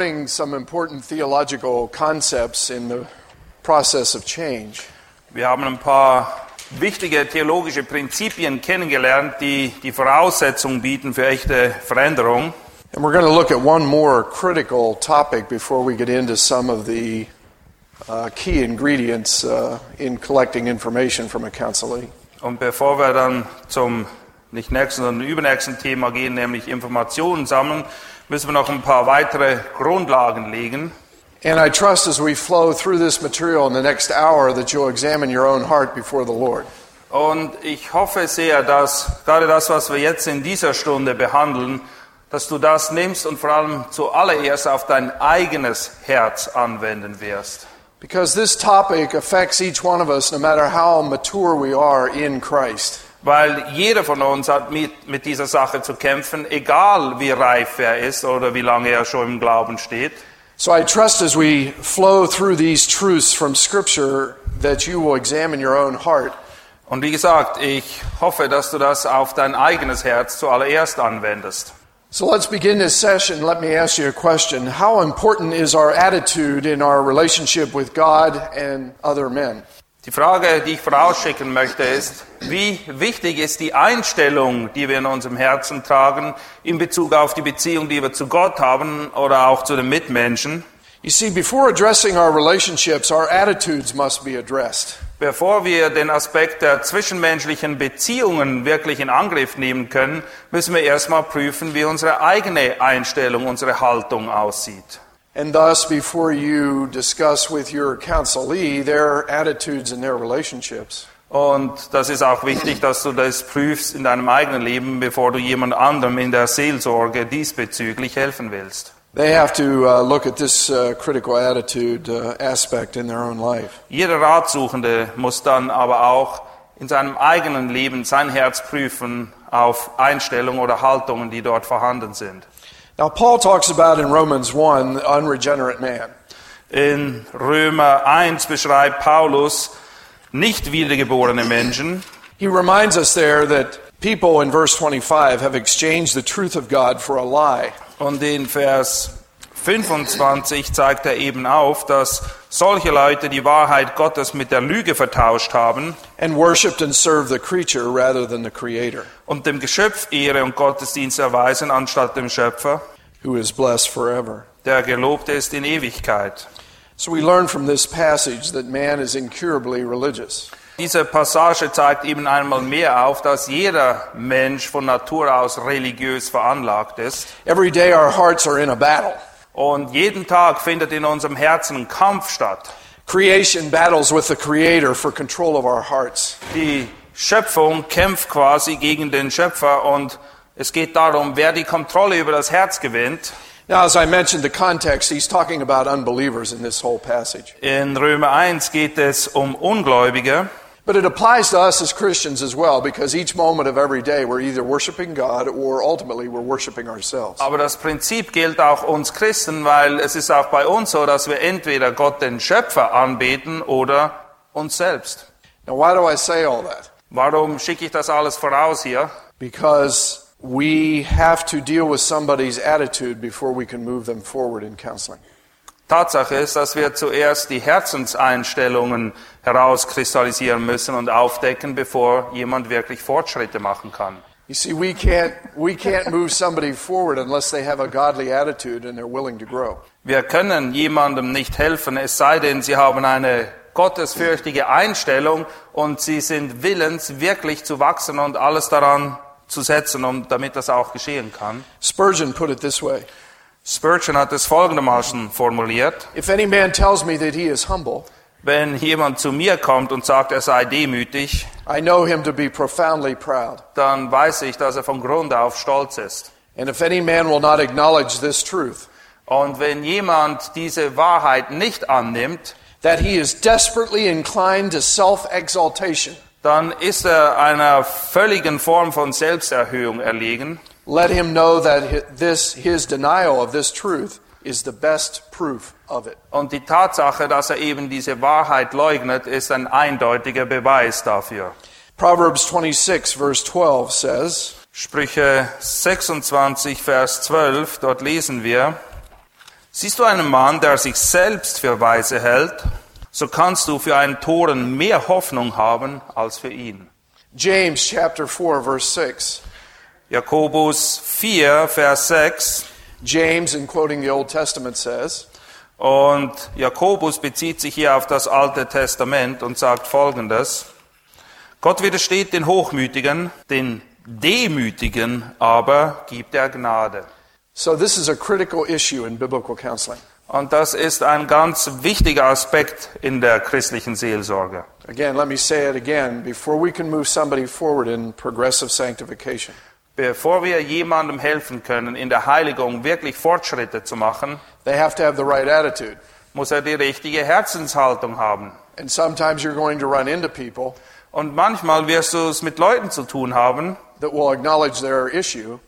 Learning some important theological concepts in the process of change. Wir haben ein paar wichtige theologische Prinzipien kennengelernt, die die Voraussetzungen bieten für echte Veränderung. And we're going to look at one more critical topic before we get into some of the uh, key ingredients uh, in collecting information from a counselee. Und bevor wir dann zum nicht nächsten, sondern übernächsten Thema gehen, nämlich Informationen sammeln, müssen wir noch ein paar weitere Grundlagen legen. And I trust as we flow through this material in the next hour that you'll examine your own heart before the Lord. Und ich hoffe sehr, dass gerade das, was wir jetzt in dieser Stunde behandeln, dass du das nimmst und vor allem zuallererst auf dein eigenes Herz anwenden wirst. Because this topic affects each one of us no matter how mature we are in Christ. Weil jeder von uns hat mit, mit dieser Sache zu kämpfen, egal wie reif er ist oder wie lange er schon im Glauben steht. So I trust as we flow through these truths from Scripture that you will examine your own heart Und wie gesagt, ich hoffe, dass du das auf dein eigenes Herz zuallererst anwendest. So let's begin this session. Let me ask you a question. How important is our attitude in our relationship with God and other men? Die Frage, die ich vorausschicken möchte, ist, wie wichtig ist die Einstellung, die wir in unserem Herzen tragen, in Bezug auf die Beziehung, die wir zu Gott haben oder auch zu den Mitmenschen? You see, before addressing our relationships, our attitudes must be addressed. Bevor wir den Aspekt der zwischenmenschlichen Beziehungen wirklich in Angriff nehmen können, müssen wir erstmal prüfen, wie unsere eigene Einstellung, unsere Haltung aussieht. And thus, before you discuss with your counselee their attitudes and their relationships, Und das ist auch wichtig, dass du das prüfst in deinem eigenen Leben, bevor du jemand anderem in der Seelsorge diesbezüglich helfen willst. they have to uh, look at this uh, critical attitude uh, aspect in their own life. Jeder Ratsuchende muss dann aber auch in seinem eigenen Leben sein Herz prüfen auf Einstellungen oder Haltungen, die dort vorhanden sind. Now, Paul talks about in Romans 1 the unregenerate man. In Römer 1 beschreibt Paulus nicht wiedergeborene Menschen. He reminds us there that people in verse 25 have exchanged the truth of God for a lie. Und in Vers 25 zeigt er eben auf, dass solche Leute die Wahrheit Gottes mit der Lüge vertauscht haben and and served the creature rather than the Creator, und dem Geschöpf Ehre und Gottesdienst erweisen anstatt dem Schöpfer, who is blessed forever. der gelobt ist in Ewigkeit. So we learn from this passage that man is incurably religious. Diese Passage zeigt eben einmal mehr auf, dass jeder Mensch von Natur aus religiös veranlagt ist. Every day our hearts are in a battle. Und jeden Tag findet in unserem Herzen ein Kampf statt. Creation battles with the Creator for control of our hearts. Die Schöpfung kämpft quasi gegen den Schöpfer und es geht darum, wer die Kontrolle über das Herz gewinnt. Now, as I mentioned, the context, he's talking about unbelievers in this whole passage. In Römer 1 geht es um Ungläubige. But it applies to us as Christians as well, because each moment of every day we're either worshiping God or ultimately we're worshiping ourselves. Aber das Prinzip gilt auch uns Christen, weil es ist auch bei uns so, dass wir entweder Gott den Schöpfer anbeten oder uns selbst. Now, why do I say all that? Warum schicke ich das alles voraus hier? Because we have to deal with somebody's attitude before we can move them forward in counseling. Tatsache ist, dass wir zuerst die Herzenseinstellungen herauskristallisieren müssen und aufdecken, bevor jemand wirklich Fortschritte machen kann. You see, we can't, we can't move somebody forward unless they have a godly attitude and they're willing to grow. Wir können jemandem nicht helfen, es sei denn, sie haben eine gottesfürchtige Einstellung und sie sind willens, wirklich zu wachsen und alles daran zu setzen, um, damit das auch geschehen kann. Spurgeon put it this way Spurgeon hat es folgendermaßen formuliert. If any man tells me that he is humble, Wenn jemand zu mir kommt und sagt, er sei demütig, I know him to be profoundly proud. dann weiß ich, dass er von Grund auf stolz ist. And if any man will not acknowledge this truth, Und wenn jemand diese Wahrheit nicht annimmt, that he is desperately inclined to self exaltation, dann ist er einer völligen Form von Selbsterhöhung erlegen. Let him know that hi- this, his denial of this truth is the best proof of it. Und die Tatsache, dass er eben diese Wahrheit leugnet, ist ein eindeutiger Beweis dafür. Proverbs 26, verse 12 says, Sprüche 26, Vers 12, dort lesen wir, Siehst du einen Mann, der sich selbst für weise hält, so kannst du für einen Toren mehr Hoffnung haben als für ihn. James chapter 4, verse 6. Jakobus 4, Vers 6. James, in quoting the Old Testament, says, Und Jakobus bezieht sich hier auf das Alte Testament und sagt Folgendes. Gott widersteht den Hochmütigen, den Demütigen aber gibt er Gnade. So, this is a critical issue in biblical counseling. Und das ist ein ganz wichtiger Aspekt in der christlichen Seelsorge. Again, let me say it again before we can move somebody forward in progressive sanctification. Bevor wir jemandem helfen können, in der Heiligung wirklich Fortschritte zu machen, They have to have the right attitude. muss er die richtige Herzenshaltung haben. And sometimes you're going to run into people Und manchmal wirst du es mit Leuten zu tun haben, that will acknowledge their issue,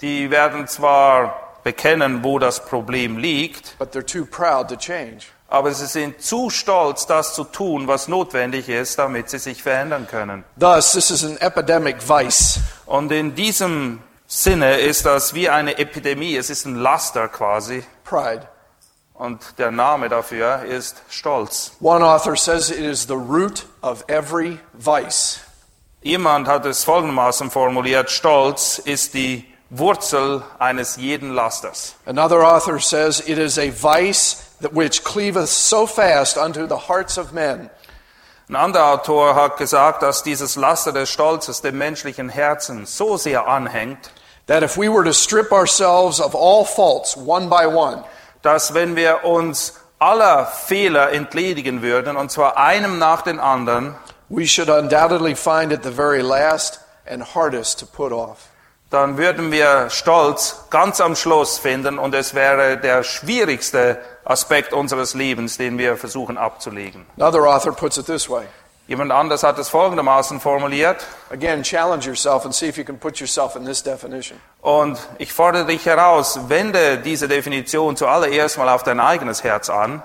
die werden zwar bekennen, wo das Problem liegt, but they're too proud to change. Aber sie sind zu stolz, das zu tun, was notwendig ist, damit sie sich verändern können. Thus, this is an epidemic vice. Und in diesem Sinne ist das wie eine Epidemie, es ist ein Laster quasi. Pride. Und der Name dafür ist Stolz. One author says it is the root of every vice. Jemand hat es folgendermaßen formuliert, Stolz ist die Wurzel eines jeden Lasters. Another author says it is a vice that which cleaveth so fast unto the hearts of men Ein anderer Autor hat gesagt, dass dieses Laster des Stolzes dem menschlichen Herzen so sehr anhängt, that if we were to strip ourselves of all faults one by one, dass wenn wir uns aller Fehler entledigen würden, und zwar einem nach dem anderen, we should undoubtedly find it the very last and hardest to put off. Dann würden wir Stolz ganz am Schluss finden und es wäre der schwierigste Aspekt unseres Lebens, den wir versuchen abzulegen. Another author puts it this way. Jemand anders hat es folgendermaßen formuliert Again, challenge yourself and see if you can put yourself in this definition. und ich fordere dich heraus, wende diese Definition zuallererst mal auf dein eigenes Herz an.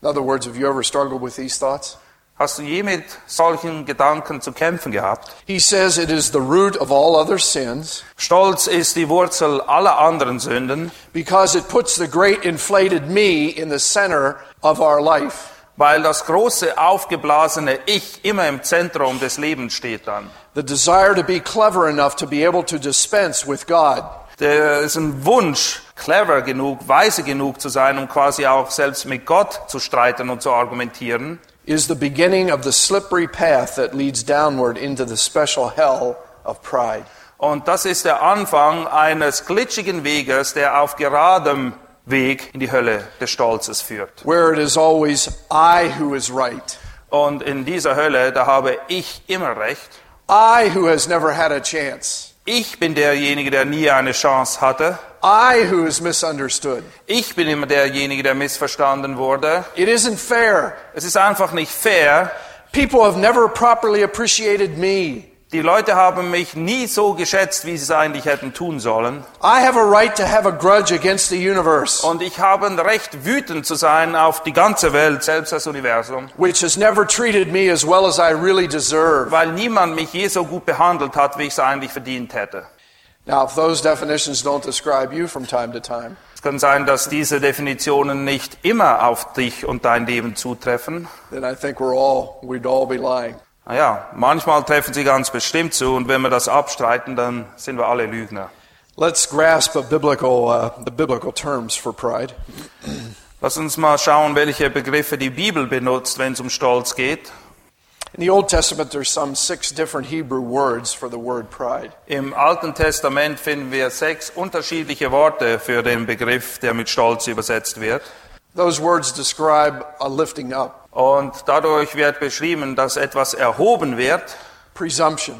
In other words, have you ever struggled with these thoughts? Hast du je mit solchen Gedanken zu kämpfen gehabt? He says it is the root of all other sins Stolz ist die Wurzel aller anderen Sünden, because it puts the great inflated me in the center of our life. weil das große aufgeblasene Ich immer im Zentrum des Lebens steht dann. The desire to be clever enough to be able to dispense with God. Der ist ein Wunsch, clever genug, weise genug zu sein, um quasi auch selbst mit Gott zu streiten und zu argumentieren. Is the beginning of the slippery path that leads downward into the special hell of pride. Und das ist der Anfang eines glitschigen Weges, der auf geradem Weg in die Hölle des Stolzes führt. Where it is always I who is right. Und in dieser Hölle, da habe ich immer recht. I who has never had a chance. Ich bin derjenige, der nie eine Chance hatte. I who is misunderstood. Ich bin immer derjenige, der missverstanden wurde. It isn't fair. Es ist einfach nicht fair. People have never properly appreciated me. Die Leute haben mich nie so geschätzt, wie sie es eigentlich hätten tun sollen. I have a right to have a grudge against the universe, Und ich habe ein Recht, wütend zu sein auf die ganze Welt, selbst das Universum, which has never treated me as well as I really deserve. weil niemand mich je so gut behandelt hat, wie ich es eigentlich verdient hätte. Now, if those definitions don't describe you from time to time, Es kann sein, dass diese Definitionen nicht immer auf dich und dein Leben zutreffen. then I think we're all, we'd all be lying. Naja, manchmal treffen sie ganz bestimmt zu und wenn wir das abstreiten, dann sind wir alle Lügner. Let's grasp biblical, uh, the biblical terms for pride. Lass uns mal schauen, welche Begriffe die Bibel benutzt, wenn es um Stolz geht. In the Old Testament, there's some six different Hebrew words for the word pride. Im Alten Testament finden wir sechs unterschiedliche Worte für den Begriff, der mit Stolz übersetzt wird. Those words describe a lifting up, Und dadurch wird beschrieben, dass etwas erhoben wird, presumption,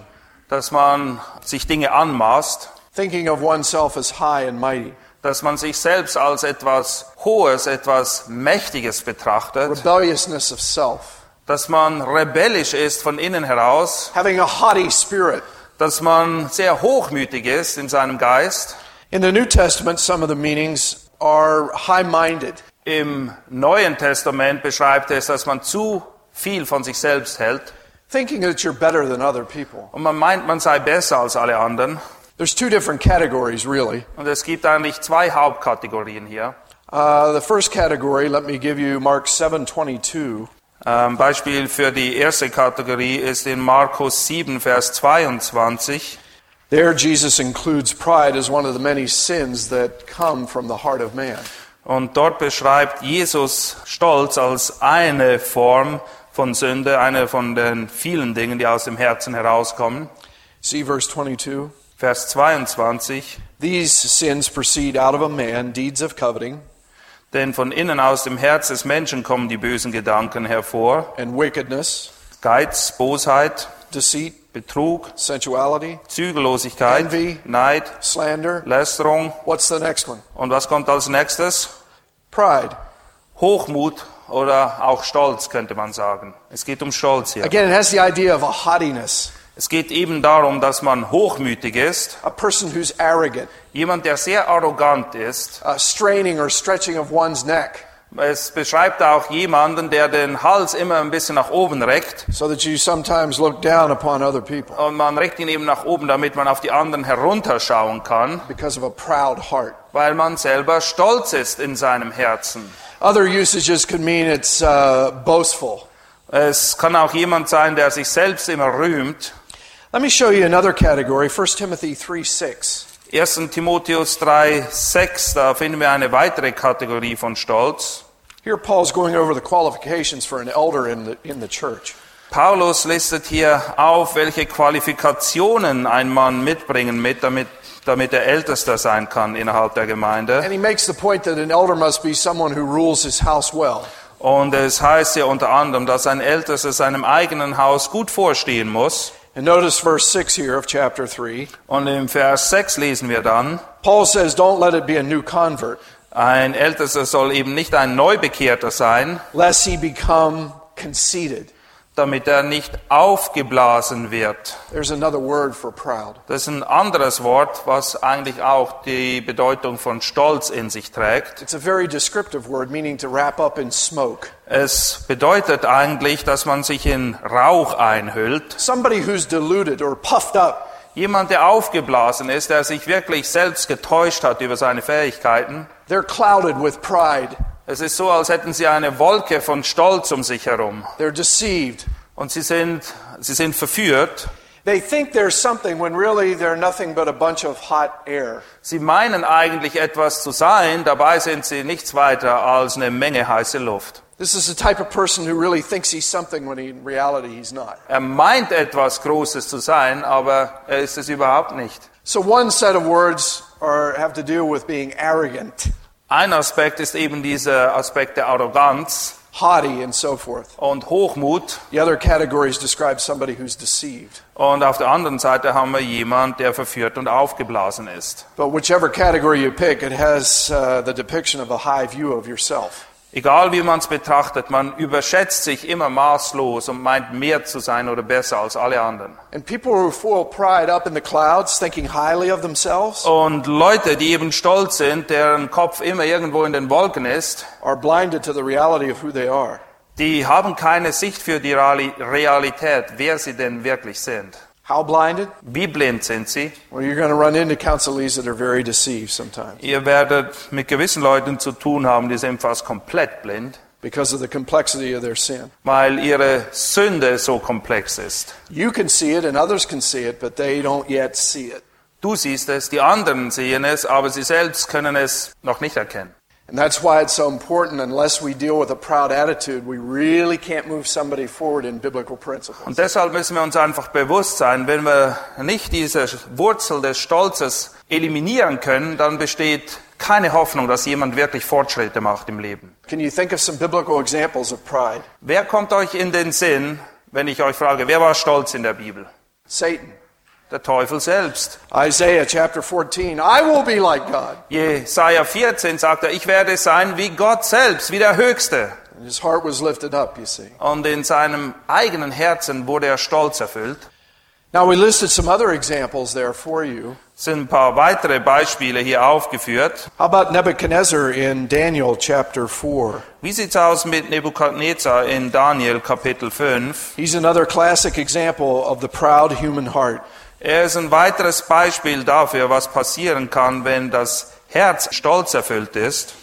dass man sich Dinge anmaßt, thinking of oneself as high and mighty, dass man sich selbst als etwas Hohes, etwas Mächtiges betrachtet, rebelliousness of self, dass man rebellisch ist von innen heraus, having a haughty spirit. dass man sehr hochmütig ist in seinem Geist. In the New Testament, some of the meanings are high minded. Im Neuen Testament beschreibt es, dass man zu viel von sich selbst hält thinking that you're better than other people. und man meint, man sei besser als alle anderen. There's two different categories, really. Und es gibt eigentlich zwei Hauptkategorien hier. Uh, the first category, let me give you Mark 7:22. Ähm, Beispiel für die erste Kategorie ist in Markus 7, Vers 22. There, Jesus includes pride as one of the many sins that come from the heart of man. Und dort beschreibt Jesus Stolz als eine Form von Sünde, eine von den vielen Dingen, die aus dem Herzen herauskommen. See verse 22. Vers 22. These sins proceed out of a man, deeds of coveting Denn von innen aus dem Herz des Menschen kommen die bösen Gedanken hervor. and wickedness, Geiz, Bosheit, deceit, Betrug, sensuality, Zügellosigkeit, Envy. Neid, slander. Lästerung. What's the next one? Und was kommt als nächstes? Pride. Hochmut oder auch Stolz, könnte man sagen. Es geht um Stolz hier. Again, it has the idea of a haughtiness, Es geht eben darum, dass man hochmütig ist. a person who's arrogant, Jemand, der sehr arrogant ist. uh, straining or stretching of one's neck, Es beschreibt auch jemanden, der den Hals immer ein bisschen nach oben reckt. so that you sometimes look down upon other people Und man reckt ihn eben nach oben, damit man auf die anderen herunterschauen kann, because of a proud heart. weil man selber stolz ist in seinem Herzen. Other usages could mean it's uh, boastful. Es kann auch jemand sein, der sich selbst immer rühmt. Let me show you another category, 1 Timothy 3 6. 1. Timotheus 3, 6, da finden wir eine weitere Kategorie von Stolz. Here, Paul's going over the qualifications for an elder in the, in the church. Paulus listet hier auf, welche Qualifikationen ein Mann mitbringen mit, damit, damit er Ältester sein kann innerhalb der Gemeinde. And he makes the point that an elder must be someone who rules his house well. Und es heißt ja unter anderem, dass ein Ältester seinem eigenen Haus gut vorstehen muss. And notice verse 6 here of chapter 3. Und im Vers 6 lesen wir dann, Paul says, Don't let it be a new convert, ein Ältester soll eben nicht ein Neubekehrter sein, lest he become conceited. Damit er nicht aufgeblasen wird. There's another word for proud. Das ist ein anderes Wort, was eigentlich auch die Bedeutung von Stolz in sich trägt. It's a very descriptive word, meaning to wrap up in smoke. Es bedeutet eigentlich, dass man sich in Rauch einhüllt. Somebody who's deluded or puffed up. Jemand, der aufgeblasen ist, der sich wirklich selbst getäuscht hat über seine Fähigkeiten. They're clouded with pride. Es ist so, als hätten sie eine Wolke von Stolz um sich herum. They're deceived. Und sie sind, sie sind verführt. They think there's something when really they're nothing but a bunch of hot air. Sie meinen eigentlich etwas zu sein, dabei sind sie nichts weiter als eine Menge heiße Luft. This is the type of person who really thinks he's something when he, in reality he's not. Er meint etwas Großes zu sein, aber er ist es überhaupt nicht. So one set of words are, have to do with being arrogant, Ein Aspekt ist eben dieser Aspekt der Arroganz haughty, and so forth. und Hochmut. The other categories describe somebody who's deceived. Und auf der anderen Seite haben wir jemand, der verführt und aufgeblasen ist. But whichever category you pick, it has uh, the depiction of a high view of yourself. Egal wie man es betrachtet, man überschätzt sich immer maßlos und meint mehr zu sein oder besser als alle anderen. And people who are full of pride up in the clouds, thinking highly of themselves, Und Leute, die eben stolz sind, deren Kopf immer irgendwo in den Wolken ist, are blinded to the reality of who they are. die haben keine Sicht für die Reali- Realität, wer sie denn wirklich sind. How blinded? Wie blind sind sie? Well, you're going to run into counselees that are very deceived sometimes Ihr werdet mit gewissen Leuten zu tun haben, die sind fast komplett blind, because of the complexity of their sin. weil ihre Sünde so komplex ist. You can see it and others can see it, but they don't yet see it. Du siehst es, die anderen sehen es, aber sie selbst können es noch nicht erkennen. And that's why it's so important. Unless we deal with a proud attitude, we really can't move somebody forward in biblical principles. Und deshalb müssen wir uns einfach bewusst sein, wenn wir nicht diese Wurzel des Stolzes eliminieren können, dann besteht keine Hoffnung, dass jemand wirklich Fortschritte macht im Leben. Can you think of some biblical examples of pride? Wer kommt euch in den Sinn, wenn ich euch frage, wer war stolz in der Bibel? Satan. Der Teufel selbst. Isaiah chapter 14, I will be like God. Jesaja 14 sagt er, ich werde sein wie Gott selbst, wie der Höchste. And his heart was lifted up, you see. Und in seinem eigenen Herzen wurde er stolz erfüllt. Now, we listed some other examples there for you. Sind ein paar weitere Beispiele hier aufgeführt. How about Nebuchadnezzar in Daniel chapter 4? Wie sieht's aus mit Nebukadnezar in Daniel Kapitel 5? He's another classic example of the proud human heart. Er ist ein weiteres Beispiel dafür, was passieren kann, wenn das Herz stolz erfüllt ist.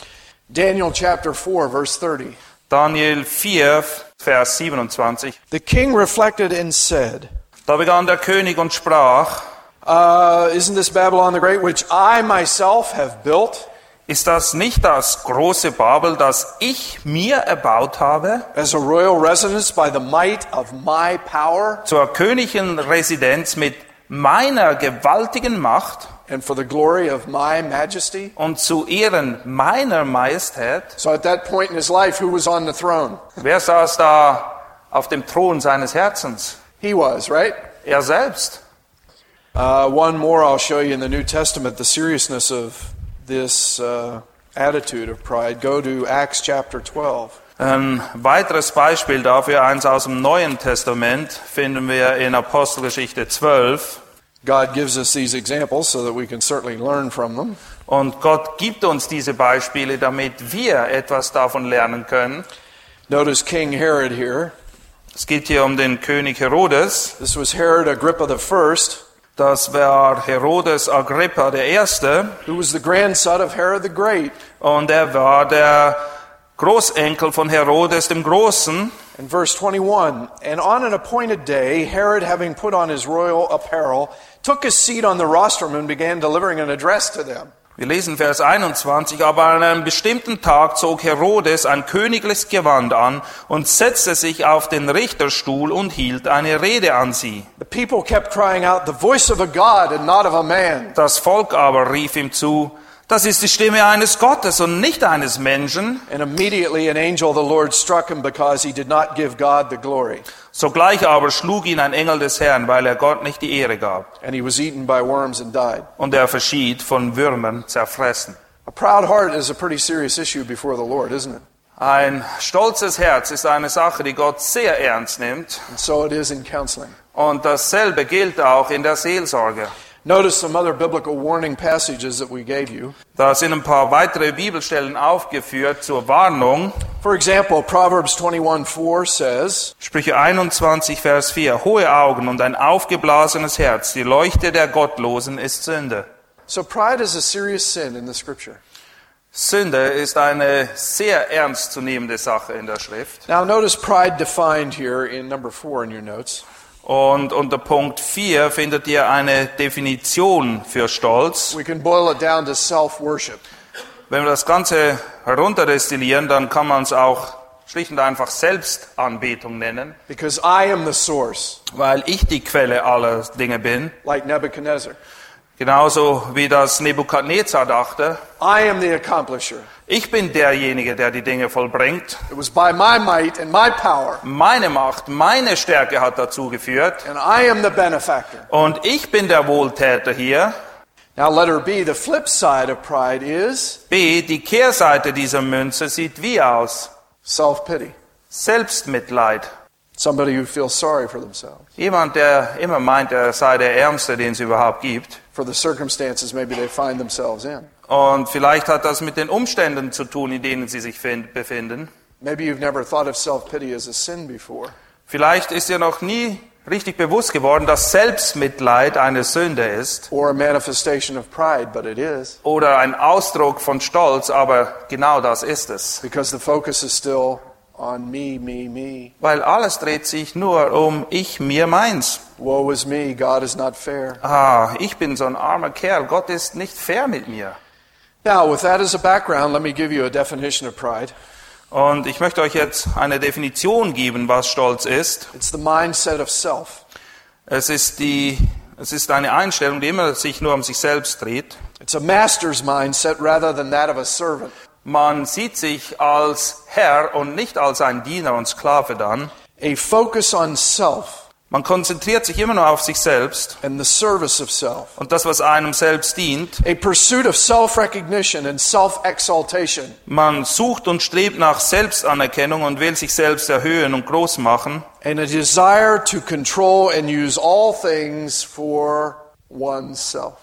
Daniel chapter 4, verse 30. Daniel 4, Vers 27. The king reflected and said, Da begann der König und sprach, uh, Isn't this Babylon the Great, which I myself have built ist das nicht das große Babel, das ich mir erbaut habe, as a royal residence by the might of my power zur königlichen Residenz mit meiner gewaltigen Macht and for the glory of my majesty? und zu Ehren meiner Majestät? So at that point in his life, who was on the throne? Wer saß da auf dem Thron seines Herzens? He was, right? Er selbst. Uh, one more I'll show you in the New Testament the seriousness of this uh, attitude of pride. Go to Acts chapter 12. Ein weiteres Beispiel dafür, eins aus dem Neuen Testament, finden wir in Apostelgeschichte 12. God gives us these examples so that we can certainly learn from them. Und Gott gibt uns diese Beispiele, damit wir etwas davon lernen können. Notice King Herod here. Es geht hier um den König Herodes. This was Herod Agrippa the first, Das war Herodes Agrippa der Erste who was the grandson of Herod the Great. und er war der Großenkel von Herodes dem Großen. In verse 21, and on an appointed day, Herod, having put on his royal apparel, took his seat on the rostrum and began delivering an address to them. Wir lesen Vers 21, aber an einem bestimmten Tag zog Herodes ein königliches Gewand an und setzte sich auf den Richterstuhl und hielt eine Rede an sie. Out. Das Volk aber rief ihm zu, das ist die Stimme eines Gottes und nicht eines Menschen. And immediately an angel of the Lord struck him because he did not give God the glory. Sogleich aber schlug ihn ein Engel des Herrn, weil er Gott nicht die Ehre gab. And he was eaten by worms and died. Und er verschied von Würmern zerfressen. A proud heart is a pretty serious issue before the Lord, isn't it? Ein stolzes Herz ist eine Sache, die Gott sehr ernst nimmt. And so it is in counseling. Und dasselbe gilt auch in der Seelsorge. Notice some other biblical warning passages that we gave you. Da sind ein paar weitere Bibelstellen aufgeführt zur Warnung. For example, Proverbs 21:4 says, Sprüche 21, Vers 4. Hohe Augen und ein aufgeblasenes Herz, die Leuchte der Gottlosen ist Sünde. so pride is a serious sin in the scripture. Sünde ist eine sehr ernstzunehmende Sache in der Schrift. Now notice pride defined here in number 4 in your notes. Und unter Punkt 4 findet ihr eine Definition für Stolz. We can boil it down to self-worship. Wenn wir das Ganze herunterdestillieren, dann kann man es auch schlicht und einfach Selbstanbetung nennen, Because I am the source, weil ich die Quelle aller Dinge bin. like Nebuchadnezzar. Genauso wie das Nebukadnezar dachte, I am the accomplisher. ich bin derjenige, der die Dinge vollbringt. It was by my might and my power, Meine Macht, meine Stärke hat dazu geführt. and I am the benefactor. Und ich bin der Wohltäter hier. Now, letter B, the flip side of pride is B, die Kehrseite dieser Münze sieht wie aus? self pity. Selbstmitleid. Somebody who feels sorry for themselves, Jemand, der immer meint, er sei der Ärmste, den es überhaupt gibt. For the circumstances maybe they find themselves in. Und vielleicht hat das mit den Umständen zu tun, in denen sie sich find- befinden. Maybe you've never thought of self pity as a sin before. Vielleicht ist dir noch nie richtig bewusst geworden, dass Selbstmitleid eine Sünde ist or a manifestation of pride, but it is oder ein Ausdruck von Stolz, aber genau das ist es. because the focus is still on me, me, me. Weil alles dreht sich nur um ich, mir, meins. Woe is me, God is not fair. Ah, ich bin so ein armer Kerl, Gott ist nicht fair mit mir. Now, with that as a background, let me give you a definition of pride. Und ich möchte euch jetzt eine Definition geben, was Stolz ist. It's the mindset of self. Es ist die, es ist eine Einstellung, die immer sich nur um sich selbst dreht. It's a master's mindset rather than that of a servant. Man sieht sich als Herr und nicht als ein Diener und Sklave dann. A focus on self. Man konzentriert sich immer nur auf sich selbst and the service of self. und das, was einem selbst dient. A pursuit of self recognition and self exaltation. Man sucht und strebt nach Selbstanerkennung und will sich selbst erhöhen und groß machen. And a desire to control and use all things for oneself.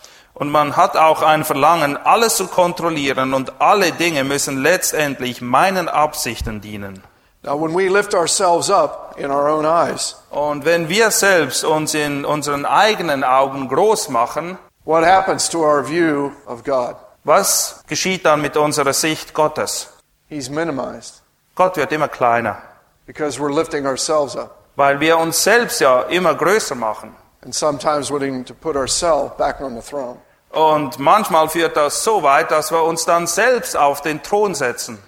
Und man hat auch ein Verlangen, alles zu kontrollieren und alle Dinge müssen letztendlich meinen Absichten dienen. Now, when we lift ourselves up in our own eyes, Und wenn wir selbst uns in unseren eigenen Augen groß machen, what happens to our view of God? was geschieht dann mit unserer Sicht Gottes? He's minimized Gott wird immer kleiner, because we're lifting ourselves up weil wir uns selbst ja immer größer machen. and sometimes wanting to put ourselves back on the throne. Und manchmal führt das so weit, dass wir uns dann selbst auf den Thron setzen.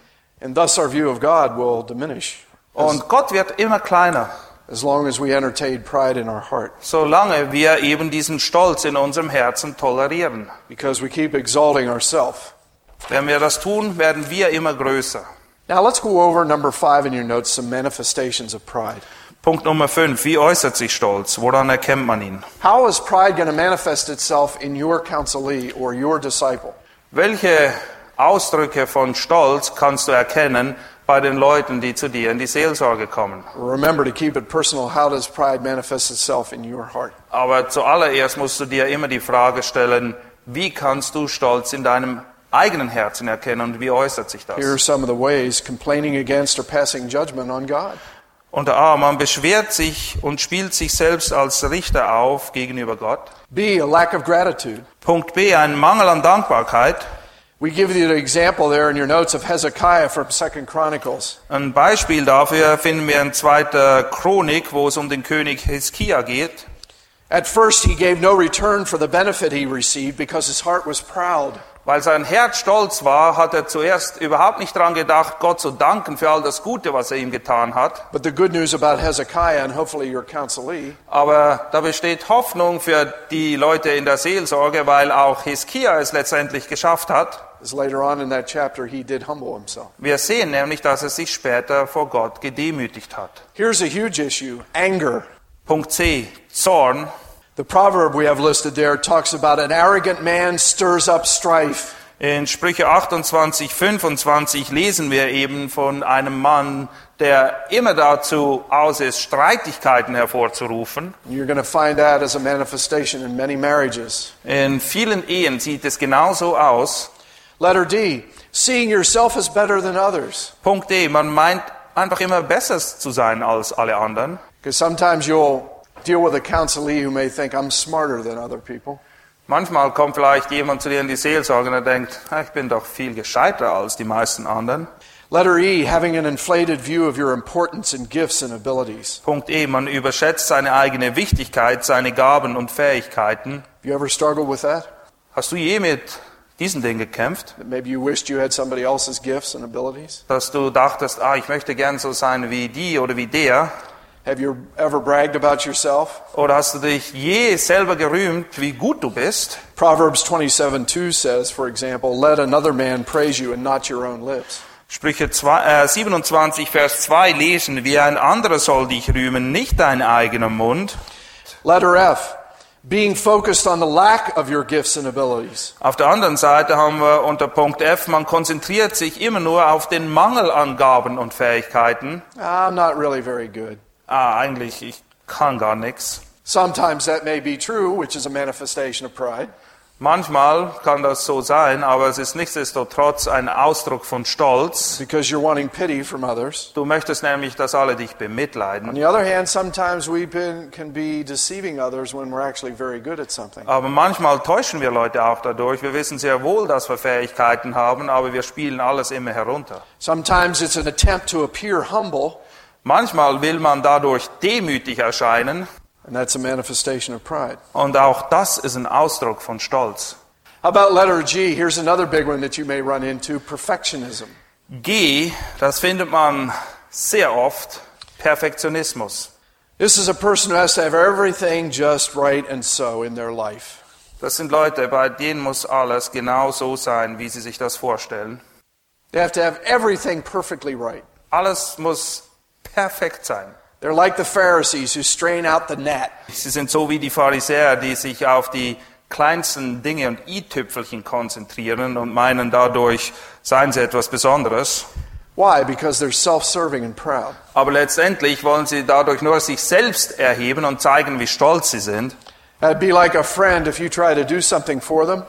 And thus our view of God will diminish Und Gott wird immer kleiner, as long as we entertain pride in our heart solange wir eben diesen Stolz in unserem Herzen tolerieren. because we keep exalting ourselves. Wenn wir das tun, werden wir immer größer. Now let's go over number five in your notes some manifestations of pride. Punkt Nummer 5. Wie äußert sich Stolz? Woran erkennt man ihn? How is pride going to manifest itself in your counselee or your disciple? Welche Ausdrücke von Stolz kannst du erkennen bei den Leuten, die zu dir in die Seelsorge kommen? Remember to keep it personal. How does pride manifest itself in your heart? Aber zuallererst musst du dir immer die Frage stellen, wie kannst du Stolz in deinem eigenen Herzen erkennen und wie äußert sich Here are das? some of the ways complaining against or passing judgment on God. Unter A, man beschwert sich und spielt sich selbst als Richter auf gegenüber Gott. B, a lack of gratitude. Punkt B, ein Mangel an Dankbarkeit. We give you the example there in your notes of Hezekiah from Second Chronicles. Ein Beispiel dafür finden wir in 2. Chronik, wo es um den König Hiskia geht. At first, he gave no return for the benefit he received because his heart was proud. Weil sein Herz stolz war, hat er zuerst überhaupt nicht daran gedacht, Gott zu danken für all das Gute, was er ihm getan hat. But the good news about Hezekiah, and hopefully your counselee, Aber da besteht Hoffnung für die Leute in der Seelsorge, weil auch Hiskia es letztendlich geschafft hat. Wir sehen nämlich, dass er sich später vor Gott gedemütigt hat. Here's a huge issue anger. Punkt C. Zorn. The proverb we have listed there talks about an arrogant man stirs up strife. In Sprüche 28, 25 lesen wir eben von einem Mann, der immer dazu aus ist, Streitigkeiten hervorzurufen. You're going to find that as a manifestation in many marriages. In vielen Ehen sieht es genauso aus. Letter D, seeing yourself as better than others. Punkt D. Man meint einfach immer besser zu sein als alle anderen. Because sometimes you'll deal with a counselee who may think I'm smarter than other people. Manchmal kommt vielleicht jemand zu dir in die Seelsorge und er denkt, "Ah, ich bin doch viel gescheiter als die meisten anderen. Letter E, having an inflated view of your importance and gifts and abilities. Punkt E. Man überschätzt seine eigene Wichtigkeit, seine Gaben und Fähigkeiten. Have you ever struggled with that? Hast du je mit diesen Dingen gekämpft? That maybe you wished you had somebody else's gifts and abilities? Dass du dachtest, ah, ich möchte gern so sein wie die oder wie der? Have you ever bragged about yourself? Oder hast du dich je selber gerühmt, wie gut du bist? Proverbs 27 2 says, for example, let another man praise you and not your own lips. Sprüche zwei- äh, 27, Vers 2 lesen wir, ein anderer soll dich rühmen, nicht dein eigener Mund. Letter F, being focused on the lack of your gifts and abilities. Auf der anderen Seite haben wir unter Punkt F, man konzentriert sich immer nur auf den Mangel an Gaben und Fähigkeiten. I'm not really very good. Ah, eigentlich, ich kann gar nichts. Sometimes that may be true, which is a manifestation of pride. Manchmal kann das so sein, aber es ist nichtsdestotrotz ein Ausdruck von Stolz. because you're wanting pity from others. Du möchtest nämlich, dass alle dich On bemitleiden. the other hand, sometimes we can be deceiving others when we're actually very good at something. Aber manchmal täuschen wir Leute auch dadurch. Wir wissen sehr wohl, dass wir Fähigkeiten haben, aber wir spielen alles immer herunter. Sometimes it's an attempt to appear humble, Manchmal will man dadurch demütig erscheinen und auch das ist ein Ausdruck von Stolz. How about letter G? Here's another big one that you may run into perfectionism. G, das findet man sehr oft, Perfektionismus. This is a person who has to have everything just right and so in their life. Das sind Leute, bei denen muss alles genau so sein, wie sie sich das vorstellen. They have to have everything perfectly right. Alles muss perfekt sein. They're like the Pharisees who strain out the gnat. Sie sind so wie die Pharisäer, die sich auf die kleinsten Dinge und i-Tüpfelchen konzentrieren und meinen, dadurch seien sie etwas Besonderes. Why? Because they're self serving and proud. Aber letztendlich wollen sie dadurch nur sich selbst erheben und zeigen, wie stolz sie sind. That'd be like a friend if you try to do something for them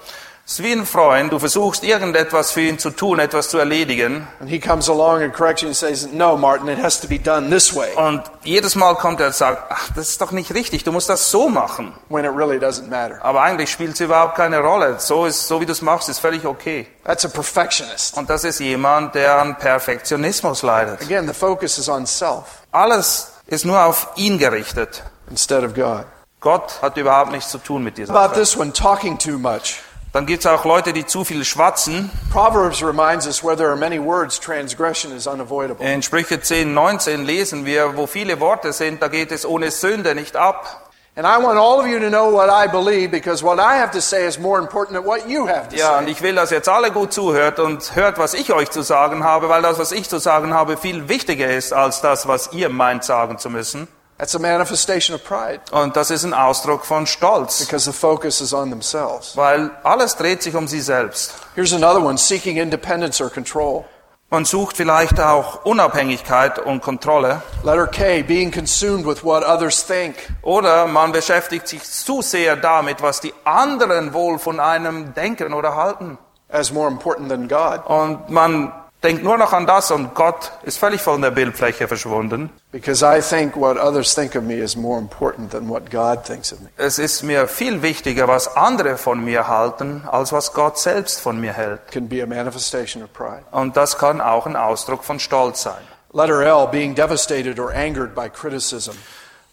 Es ist wie ein Freund, du versuchst irgendetwas für ihn zu tun, etwas zu erledigen and he comes along and corrects you and says, No, Martin, it has to be done this way und jedes Mal kommt er und sagt, ach, das ist doch nicht richtig, du musst das so machen. when it really doesn't matter. Aber eigentlich spielt es überhaupt keine Rolle. So, ist, so wie du es machst, ist völlig okay. That's a perfectionist. Und das ist jemand, der an Perfektionismus leidet. Again, the focus is on self Alles ist nur auf ihn gerichtet. instead of God. Gott hat überhaupt nichts zu tun mit dieser about Sache. this one, talking too much? Dann gibt es auch Leute, die zu viel schwatzen. Proverbs reminds us where there are many words, transgression is unavoidable. In Sprüche 10, 19 lesen wir, wo viele Worte sind, da geht es ohne Sünde nicht ab. And I want all of you to know what I believe because what I have to say is more important than what you have to Ja, und say. ich will, dass jetzt alle gut zuhört und hört, was ich euch zu sagen habe, weil das, was ich zu sagen habe, viel wichtiger ist als das, was ihr meint sagen zu müssen. That's a manifestation of pride Und das ist ein Ausdruck von Stolz, because the focus is on themselves. weil alles dreht sich um sie selbst. Here's another one, seeking independence or control. Man sucht vielleicht auch Unabhängigkeit und Kontrolle. Letter K, being consumed with what others think. Oder man beschäftigt sich zu sehr damit, was die anderen wohl von einem denken oder halten. as more important than God Und man denkt nur noch an das und Gott ist völlig von der Bildfläche verschwunden. because I think what others think of me is more important than what God thinks of me. Es ist mir viel wichtiger, was andere von mir halten, als was Gott selbst von mir hält. Und das kann auch ein Ausdruck von Stolz sein. Letter L, being devastated or angered by criticism.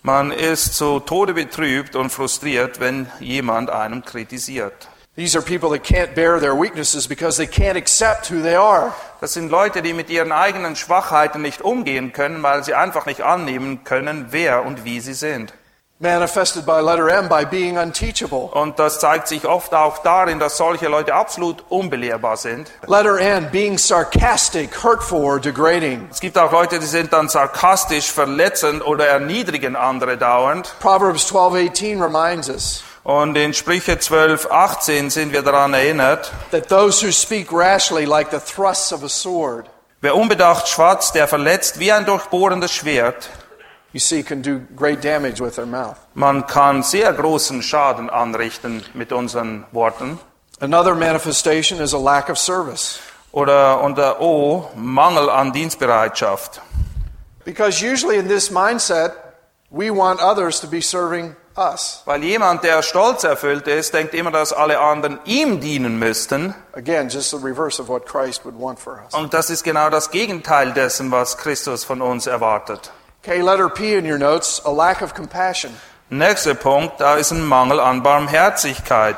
Man ist zu Tode betrübt und frustriert, wenn jemand einem kritisiert. These are people that can't bear their weaknesses because they can't accept who they are. Das sind Leute, die mit ihren eigenen Schwachheiten nicht umgehen können, weil sie einfach nicht annehmen können, wer und wie sie sind. Manifested by letter M by being unteachable. Und das zeigt sich oft auch darin, dass solche Leute absolut unbelehrbar sind. Letter N, being sarcastic, hurtful, or degrading. Es gibt auch Leute, die sind dann sarkastisch, verletzend oder erniedrigen andere dauernd. Proverbs 12:18 reminds us Und in Sprüche 12, 18 sind wir daran erinnert, that those who speak rashly like the thrusts of a sword, wer unbedacht schwatzt, der verletzt wie ein durchbohrendes Schwert. you see, can do great damage with their mouth. Man kann sehr großen Schaden anrichten mit unseren Worten. Another manifestation is a lack of service. Oder unter O, Mangel an Dienstbereitschaft. Because usually in this mindset, we want others to be serving us. Weil jemand, der stolz erfüllt ist, denkt immer, dass alle anderen ihm dienen müssten. Again, just the reverse of what Christ would want for us. Und das ist genau das Gegenteil dessen, was Christus von uns erwartet. Okay, letter P in your notes, a lack of compassion. Nächster Punkt, da ist ein Mangel an Barmherzigkeit.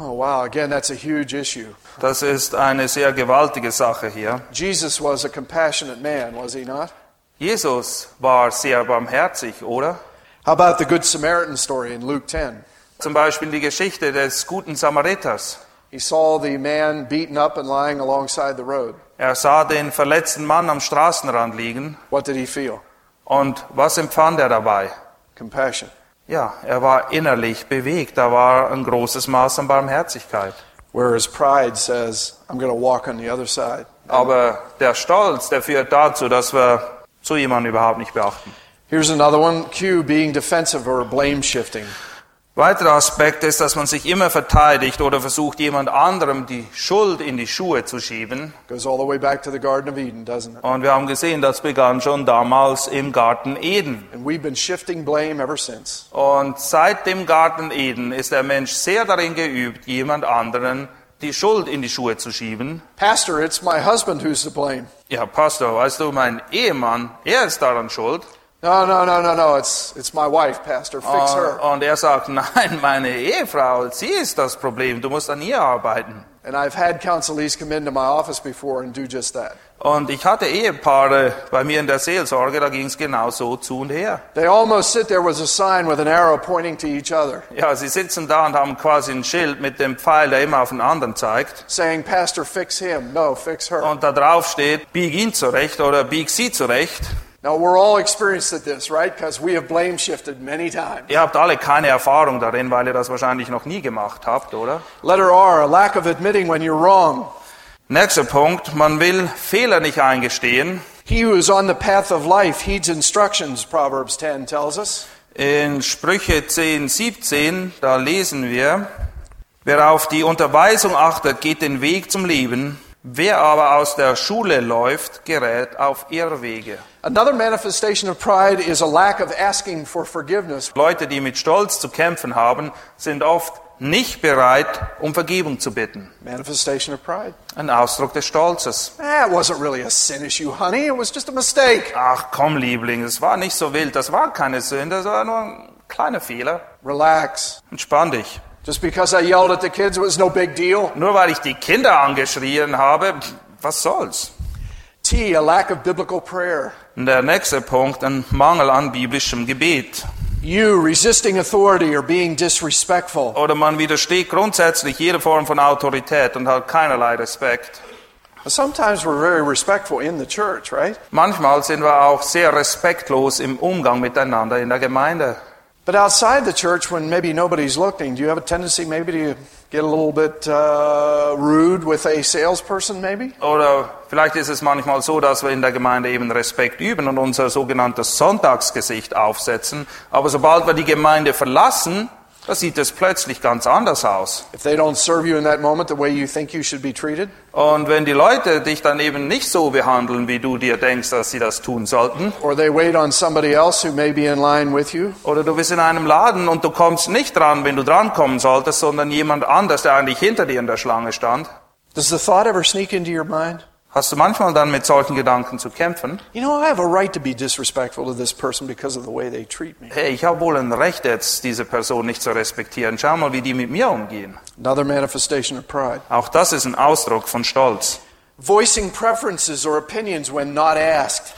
Oh, wow, again, that's a huge issue. Das ist eine sehr gewaltige Sache hier. Jesus was a compassionate man, was he not? Jesus war sehr barmherzig, oder? How about the Good Samaritan story in Luke 10? Zum Beispiel die Geschichte des guten Samariters. He saw the man beaten up and lying alongside the road. Er sah den verletzten Mann am Straßenrand liegen. What did he feel? Und was empfand er dabei? Compassion. Ja, er war innerlich bewegt. Da war ein großes Maß an Barmherzigkeit. Whereas pride says, I'm going to walk on the other side. Aber der Stolz, der führt dazu, dass wir so jemanden überhaupt nicht beachten. Here's another one Q, being defensive or blame shifting. Weiterer Aspekt ist, dass man sich immer verteidigt oder versucht, jemand anderem die Schuld in die Schuhe zu schieben. Goes all the way back to the Garden of Eden, doesn't it? Und wir haben gesehen, das begann schon damals im Garten Eden. And we've been shifting blame ever since. Und seit dem Garten Eden ist der Mensch sehr darin geübt, jemand anderen die Schuld in die Schuhe zu schieben. Pastor, it's my husband who's to blame. Ja, Pastor, weißt du, mein Ehemann, er ist daran schuld. No, no, no, no, no. It's, it's my wife, Pastor. Fix her. Und er sagt, nein, meine Ehefrau, sie ist das Problem, du musst an ihr arbeiten. And I've had counselees come into my office before and do just that. Und ich hatte Ehepaare bei mir in der Seelsorge, da ging es genau so zu und her. They almost sit there with a sign with an arrow pointing to each other, Ja, sie sitzen da und haben quasi ein Schild mit dem Pfeil, der immer auf den anderen zeigt. saying, Pastor, fix him. No, fix her. Und da drauf steht, bieg ihn zurecht oder bieg sie zurecht. Now, we're all experienced at this, right? Because we have blame shifted many times. Ihr habt alle keine Erfahrung darin, weil ihr das wahrscheinlich noch nie gemacht habt, oder? Letter R, a lack of admitting when you're wrong. Nächster Punkt, man will Fehler nicht eingestehen. He who is on the path of life heeds instructions, Proverbs 10 tells us. In Sprüche 10, 17, da lesen wir, wer auf die Unterweisung achtet, geht den Weg zum Leben, wer aber aus der Schule läuft, gerät auf Irrwege. Another manifestation of pride is a lack of asking for forgiveness. Leute, die mit Stolz zu kämpfen haben, sind oft nicht bereit, um Vergebung zu bitten. Manifestation of pride. Ein Ausdruck des Stolzes. Ah, it wasn't really a sin issue, honey. It was just a mistake. Ach komm, Liebling, es war nicht so wild, das war keine Sünde, das war nur ein kleiner Fehler. Relax. Entspann dich. Just because I yelled at the kids, it was no big deal. Nur weil ich die Kinder angeschrien habe, was soll's? T, a lack of biblical prayer. Der nächste Punkt, ein Mangel an biblischem Gebet. U, resisting authority or being disrespectful. Oder man widersteht grundsätzlich jeder Form von Autorität und hat keinerlei Respekt. Sometimes we're very respectful in the church, right? Manchmal sind wir auch sehr respektlos im Umgang miteinander in der Gemeinde. But outside the church, when maybe nobody's looking, do you have a tendency maybe to get a little bit uh, rude with a salesperson, maybe? Oder vielleicht ist es manchmal so, dass wir in der Gemeinde eben Respekt üben und unser sogenanntes Sonntagsgesicht aufsetzen. Aber sobald wir die Gemeinde verlassen, da sieht es plötzlich ganz anders aus. If they don't serve you in that moment the way you think you should be treated, Und wenn die Leute dich dann eben nicht so behandeln, wie du dir denkst, dass sie das tun sollten, or they wait on somebody else who may be in line with you, oder du bist in einem Laden und du kommst nicht dran, wenn du drankommen solltest, sondern jemand anders, der eigentlich hinter dir in der Schlange stand, does the thought ever sneak into your mind? Hast du manchmal dann mit solchen Gedanken zu kämpfen. You know, I have a right to be disrespectful to this person because of the way they treat me. Hey, ich habe wohl ein Recht, jetzt diese Person nicht zu respektieren. Schau mal, wie die mit mir umgehen. Another manifestation of pride. Auch das ist ein Ausdruck von Stolz. Voicing preferences or opinions when not asked.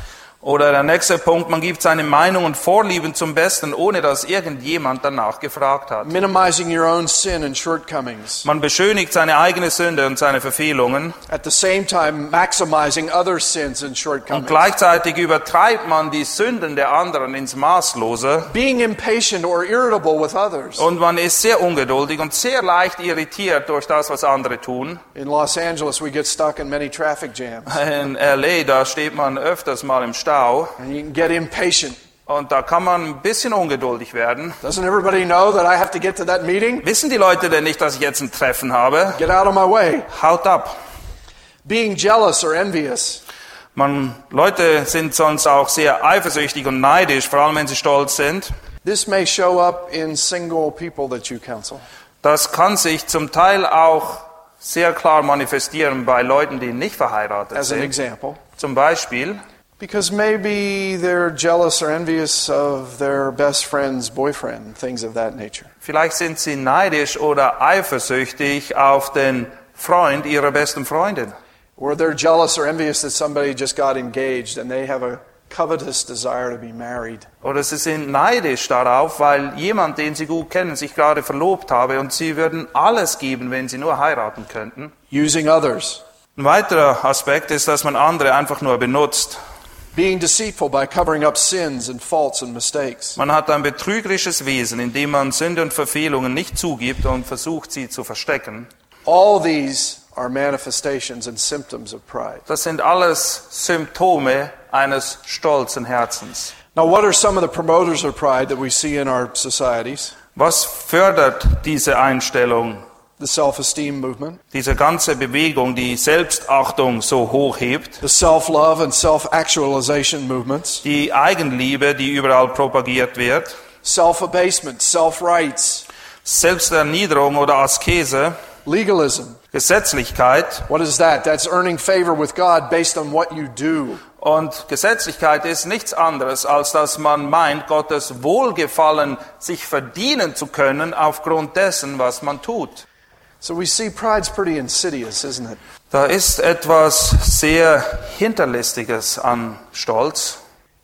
Oder der nächste Punkt, man gibt seine Meinung und Vorlieben zum Besten, ohne dass irgendjemand danach gefragt hat. Minimizing your own sin and shortcomings. Man beschönigt seine eigene Sünde und seine Verfehlungen At the same time, maximizing other sins and und shortcomings. gleichzeitig übertreibt man die Sünden der anderen ins Maßlose Being impatient or irritable with others. und man ist sehr ungeduldig und sehr leicht irritiert durch das, was andere tun. In Los Angeles, we get stuck in many traffic jams. In LA, da steht man öfters mal im Stau And you can get impatient. und da kann man ein bisschen ungeduldig werden. Doesn't everybody know that I have to get to that meeting? Wissen die Leute denn nicht, dass ich jetzt ein Treffen habe? Get out of my way. Haut ab. Being jealous or envious. Man, Leute sind sonst auch sehr eifersüchtig und neidisch, vor allem wenn sie stolz sind. This may show up in single people that you counsel. Das kann sich zum Teil auch sehr klar manifestieren bei Leuten, die nicht verheiratet As an sind. example. Zum Beispiel, Because maybe they're jealous or envious of their best friend's boyfriend, things of that nature. vielleicht sind sie neidisch oder eifersüchtig auf den Freund ihrer besten Freundin. Or they're jealous or envious that somebody just got engaged and they have a covetous desire to be married. Oder sie sind neidisch darauf, weil jemand, den sie gut kennen, sich gerade verlobt habe und sie würden alles geben, wenn sie nur heiraten könnten. Using others. Ein weiterer Aspekt ist, dass man andere einfach nur benutzt. Man hat ein betrügerisches Wesen, indem man Sünde und Verfehlungen nicht zugibt und versucht, sie zu verstecken. All these are manifestations and symptoms of pride. Das sind alles Symptome eines stolzen Herzens. Now, what are some of the promoters of pride that we see in our societies? Was fördert diese Einstellung, The self esteem movement, diese ganze Bewegung, die Selbstachtung so hoch hebt? the self love and self actualization movements, Die Eigenliebe, die überall propagiert wird? self abasement, self rights, Selbsterniederung oder Askese? legalism. Gesetzlichkeit? What is that? That's earning favor with God based on what you do. Und Gesetzlichkeit ist nichts anderes, als dass man meint, Gottes Wohlgefallen sich verdienen zu können aufgrund dessen, was man tut. So we see pride's pretty insidious, isn't it? Da ist etwas sehr Hinterlistiges an Stolz.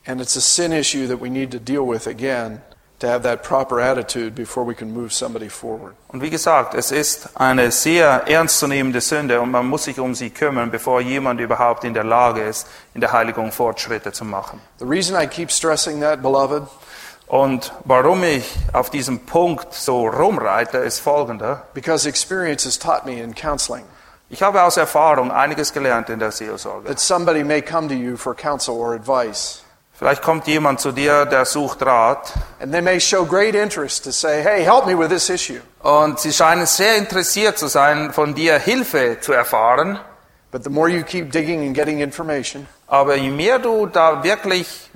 And it's a sin issue that we need to deal with again to have that proper attitude before we can move somebody forward. Und wie gesagt, es ist eine sehr ernstzunehmende Sünde und man muss sich um sie kümmern, bevor jemand überhaupt in der Lage ist, in der Heiligung Fortschritte zu machen. The reason I keep stressing that, beloved, Und warum ich auf diesem Punkt so rumreite, ist folgender. because experience has taught me in counseling Ich habe aus Erfahrung einiges gelernt in der Seelsorge. that somebody may come to you for counsel or advice, Vielleicht kommt jemand zu dir, der sucht Rat and they may show great interest to say, Hey, help me with this issue. und sie scheinen sehr interessiert zu sein, von dir Hilfe zu erfahren. But the more you keep digging and getting information, Aber je mehr du da wirklich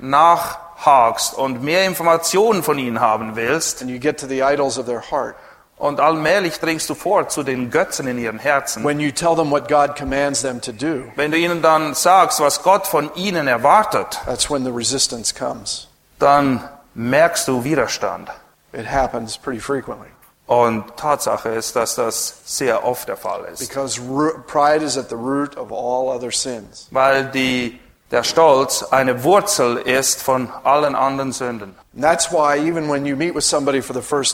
nachhakst und mehr Informationen von ihnen haben willst, and you get to the idols of their heart, und allmählich dringst du vor zu den Götzen in ihren Herzen, when you tell them what God commands them to do, wenn du ihnen dann sagst, was Gott von ihnen erwartet, that's when the resistance comes. dann merkst du Widerstand. It happens pretty frequently Und Tatsache ist, dass das sehr oft der Fall ist. because pride is at the root of all other sins. Weil die, der Stolz eine Wurzel ist von allen anderen Sünden.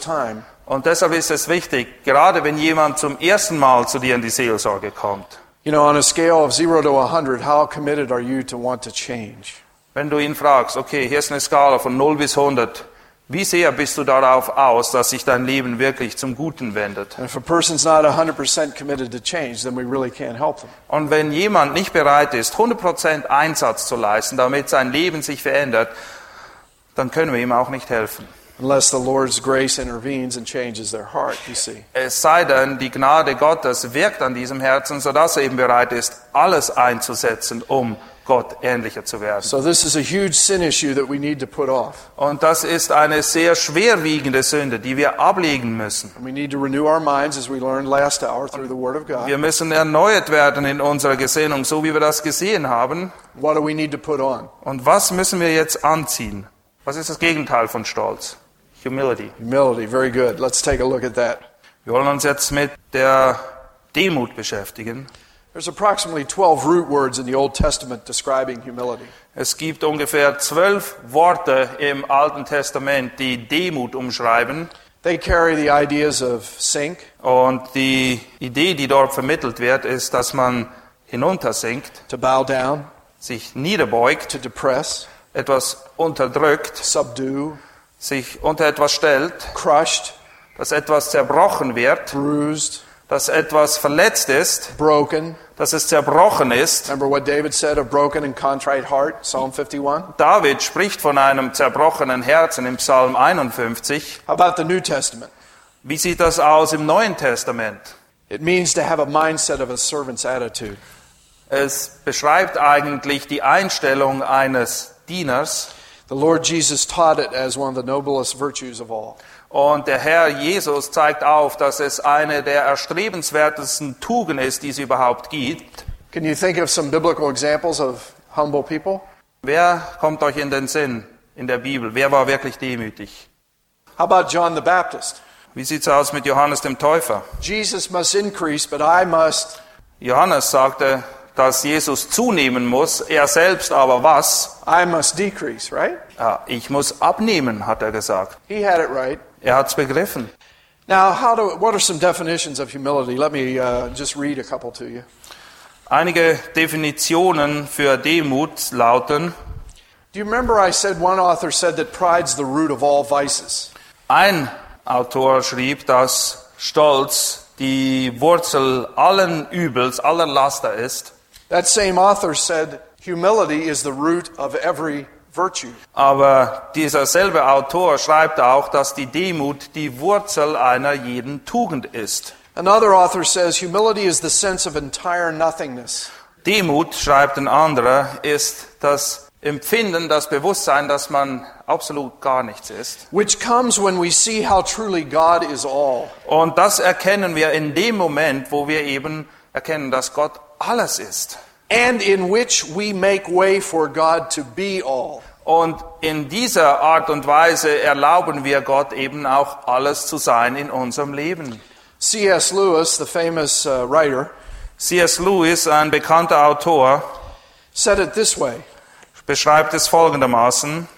Time, Und deshalb ist es wichtig, gerade wenn jemand zum ersten Mal zu dir in die Seelsorge kommt, you know, on a scale of 0 to 100, how committed are you to want to change? wenn du ihn fragst, okay, hier ist eine Skala von 0 bis 100, wie sehr bist du darauf aus, dass sich dein Leben wirklich zum Guten wendet? And if a person's not 100% committed to change, then we really can't help them. Und wenn jemand nicht bereit ist, 100% Einsatz zu leisten, damit sein Leben sich verändert, dann können wir ihm auch nicht helfen. Unless the Lord's grace intervenes and changes their heart, you see. Es sei denn, die Gnade Gottes wirkt an diesem Herzen, sodass er eben bereit ist, alles einzusetzen, um Gott ähnlicher zu werden. So this is a huge sin issue that we need to put off. Und das ist eine sehr schwerwiegende Sünde, die wir ablegen müssen. We need to renew our minds as we learned last hour through the Word of God. Wir müssen erneuert werden in unserer Gesinnung, so wie wir das gesehen haben. What do we need to put on? Und was müssen wir jetzt anziehen? Was ist das Gegenteil von Stolz? Humility. Humility. Very good. Let's take a look at that. Wir wollen uns jetzt mit der Demut beschäftigen. There's approximately 12 root words in the Old Testament describing humility. Es gibt ungefähr zwölf Worte im Alten Testament, die Demut umschreiben. They carry the ideas of sink, Und die Idee, die dort vermittelt wird, ist, dass man hinuntersinkt, to bow down, sich niederbeugt, to depress, etwas unterdrückt, subdue, sich unter etwas stellt, crushed, dass etwas zerbrochen wird, bruised, dass etwas verletzt ist, broken. dass es zerbrochen ist. Remember what David said, a broken and contrite heart, Psalm 51? David spricht von einem zerbrochenen Herzen im Psalm 51. How about the New Testament? Wie sieht das aus im Neuen Testament? It means to have a mindset of a servant's attitude. Es beschreibt eigentlich die Einstellung eines Dieners. The Lord Jesus taught it as one of the noblest virtues of all. Und der Herr Jesus zeigt auf, dass es eine der erstrebenswertesten Tugenden ist, die es überhaupt gibt. Can you think of some biblical examples of humble people? Wer kommt euch in den Sinn in der Bibel? Wer war wirklich demütig? How about John the Baptist? Wie sieht's aus mit Johannes dem Täufer? Jesus must increase, but I must. Johannes sagte, dass Jesus zunehmen muss, er selbst aber was? I must decrease, right? Ja, ich muss abnehmen, hat er gesagt. He had it right. Er hat's begriffen. Now, how do, what are some definitions of humility? Let me uh, just read a couple to you. Einige Definitionen für Demut lauten, Do you remember I said one author said that pride's the root of all vices? ein Autor schrieb, dass Stolz die Wurzel allen Übels, aller Laster ist. That same author said humility is the root of every virtue. Aber dieser selbe Autor schreibt auch, dass die Demut die Wurzel einer jeden Tugend ist. Another author says humility is the sense of entire nothingness. Demut, schreibt ein anderer, ist das Empfinden, das Bewusstsein, dass man absolut gar nichts ist. which comes when we see how truly God is all. Und das erkennen wir in dem Moment, wo wir eben erkennen, dass Gott alles ist. And in which we make way for God to be all. Und in dieser Art und Weise erlauben wir Gott eben auch alles zu sein in unserem Leben. C.S. Lewis, the famous uh, writer, C.S. Lewis, ein bekannter Autor, said it this way beschreibt es folgendermaßen.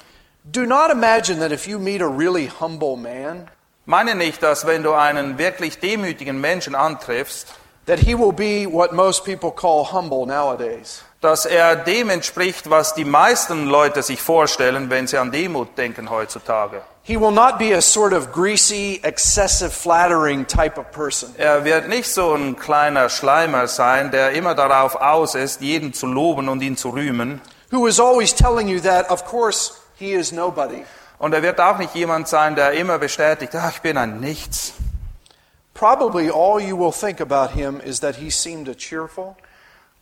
Do not imagine that if you meet a really humble man, Meine nicht, dass wenn du einen wirklich demütigen Menschen antriffst, that he will be what most people call humble nowadays. dass er dem entspricht, was die meisten Leute sich vorstellen, wenn sie an Demut denken heutzutage. He will not be a sort of greasy, excessive, flattering type of person. Er wird nicht so ein kleiner Schleimer sein, der immer darauf aus ist, jeden zu loben und ihn zu rühmen. Who is always telling you that, of course, he is nobody. Und er wird auch nicht jemand sein, der immer bestätigt, ach, ich bin ein Nichts. Probably all you will think about him is that he seemed a cheerful,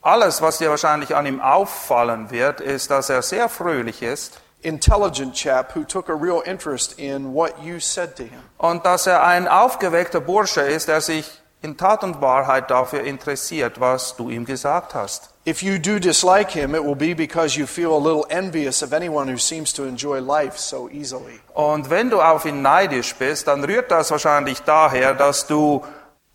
Alles, was dir wahrscheinlich an ihm auffallen wird, ist, dass er sehr fröhlich ist intelligent chap who took a real interest in what you said to him. und dass er ein aufgeweckter Bursche ist, der sich in Tat und Wahrheit dafür interessiert, was du ihm gesagt hast. If you do dislike him, it will be because you feel a little envious of anyone who seems to enjoy life so easily. Und wenn du auf ihn neidisch bist, dann rührt das wahrscheinlich daher, dass du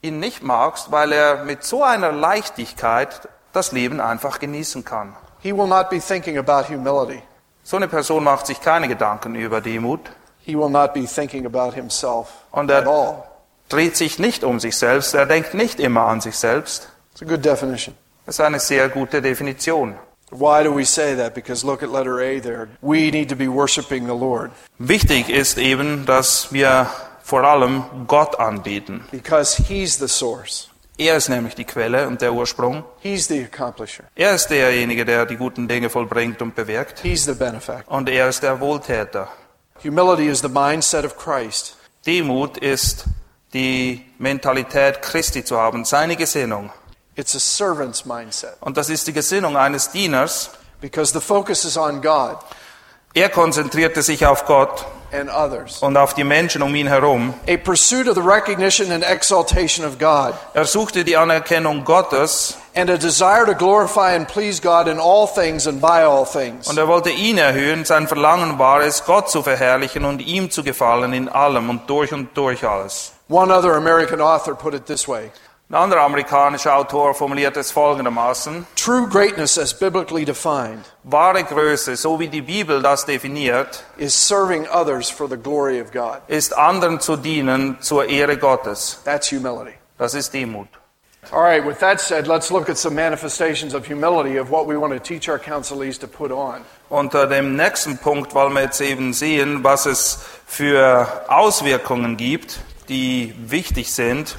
ihn nicht magst, weil er mit so einer Leichtigkeit das Leben einfach genießen kann. He will not be thinking about humility. So eine Person macht sich keine Gedanken über Demut He will not be thinking about himself Und at er all. Dreht sich nicht um sich selbst, er denkt nicht immer an sich selbst. It's a good definition. Das ist eine sehr gute Definition. Why do we say that? Because look at letter A there. We need to be worshiping the Lord Wichtig ist eben, dass wir vor allem Gott anbieten. because he's the source. Er ist nämlich die Quelle und der Ursprung. He's the accomplisher. Er ist derjenige, der die guten Dinge vollbringt und bewirkt. He's the benefactor. Und er ist der Wohltäter. Humility is the mindset of Christ. Demut ist die Mentalität Christi zu haben, seine Gesinnung. It's a servant's mindset Und das ist die Gesinnung eines Dieners. because the focus is on God Er konzentrierte sich auf Gott and others. und auf die Menschen um ihn herum. A pursuit of the recognition and exaltation of God Er suchte die Anerkennung Gottes and a desire to glorify and please God in all things and by all things. und er wollte ihn erhöhen. Sein Verlangen war es, Gott zu verherrlichen und ihm zu gefallen in allem und durch und durch alles. One other American author put it this way Ein anderer amerikanischer Autor formuliert es folgendermaßen. True greatness, as biblically defined, Wahre Größe, so wie die Bibel das definiert, is serving others for the glory of God. ist anderen zu dienen zur Ehre Gottes. That's humility. Das ist Demut. All right, with that said, let's look at some manifestations of humility of what we want to teach our counselees to put on. Unter dem nächsten Punkt wollen wir jetzt eben sehen, was es für Auswirkungen gibt, die wichtig sind.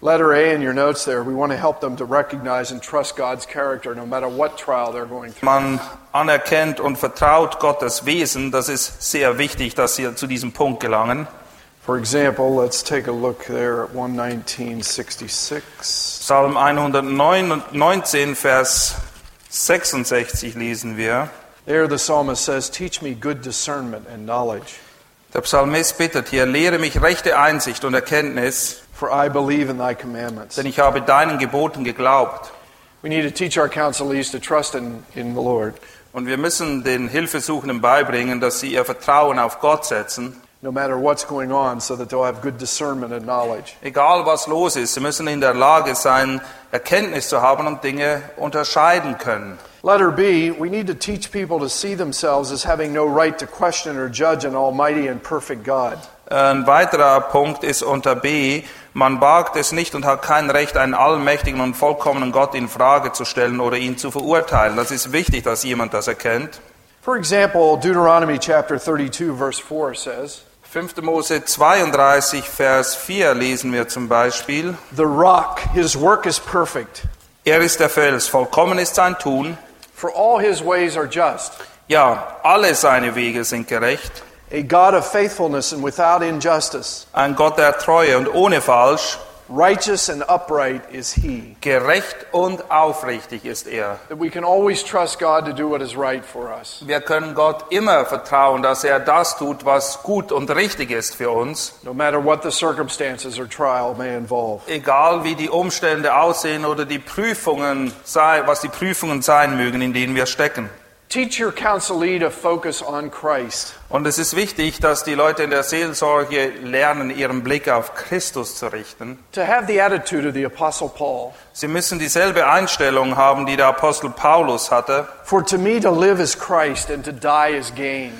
Letter A in your notes there, we want to help them to recognize and trust God's character no matter what trial they're going through. Man anerkennt und vertraut Gottes Wesen. Das ist sehr wichtig, dass sie zu diesem Punkt gelangen. For example, let's take a look there at 119.66. Psalm 119, Vers 66 lesen wir. There the psalmist says, Teach me good discernment and knowledge, Der Psalmist bittet hier, lehre mich rechte Einsicht und Erkenntnis, for I believe in thy commandments. denn ich habe deinen Geboten geglaubt. We need to teach our counselees to trust in, in the Lord, Und wir müssen den Hilfesuchenden beibringen, dass sie ihr Vertrauen auf Gott setzen. No matter what's going on, so that they'll have good discernment and knowledge. Egal was los ist, sie müssen in der Lage sein, Erkenntnis zu haben und Dinge unterscheiden können. Letter B, we need to teach people to see themselves as having no right to question or judge an almighty and perfect God. Ein weiterer Punkt ist unter B, man wagt es nicht und hat kein Recht, einen allmächtigen und vollkommenen Gott in Frage zu stellen oder ihn zu verurteilen. Das ist wichtig, dass jemand das erkennt. For example, Deuteronomy chapter 32, verse 4 says, 5. Mose 32, Vers 4 lesen wir zum Beispiel. The rock, his work is perfect, Er ist der Fels, vollkommen ist sein Tun. for all his ways are just. Ja, alle seine Wege sind gerecht. A God of faithfulness and without injustice. Ein Gott der Treue und ohne Falsch. Righteous and upright is he. Gerecht und aufrichtig ist er. That we can always trust God to do what is right for us. Wir können Gott immer vertrauen, dass er das tut, was gut und richtig ist für uns. No matter what the circumstances or trial may involve. Egal wie die Umstände aussehen oder die Prüfungen sei, was die Prüfungen sein mögen, in denen wir stecken. Teach your counselee to focus on Christ. Und es ist wichtig, dass die Leute in der Seelsorge lernen, ihren Blick auf Christus zu richten. To have the attitude of the Apostle Paul. Sie müssen dieselbe Einstellung haben, die der Apostel Paulus hatte. For to me to live is Christ and to die is gain.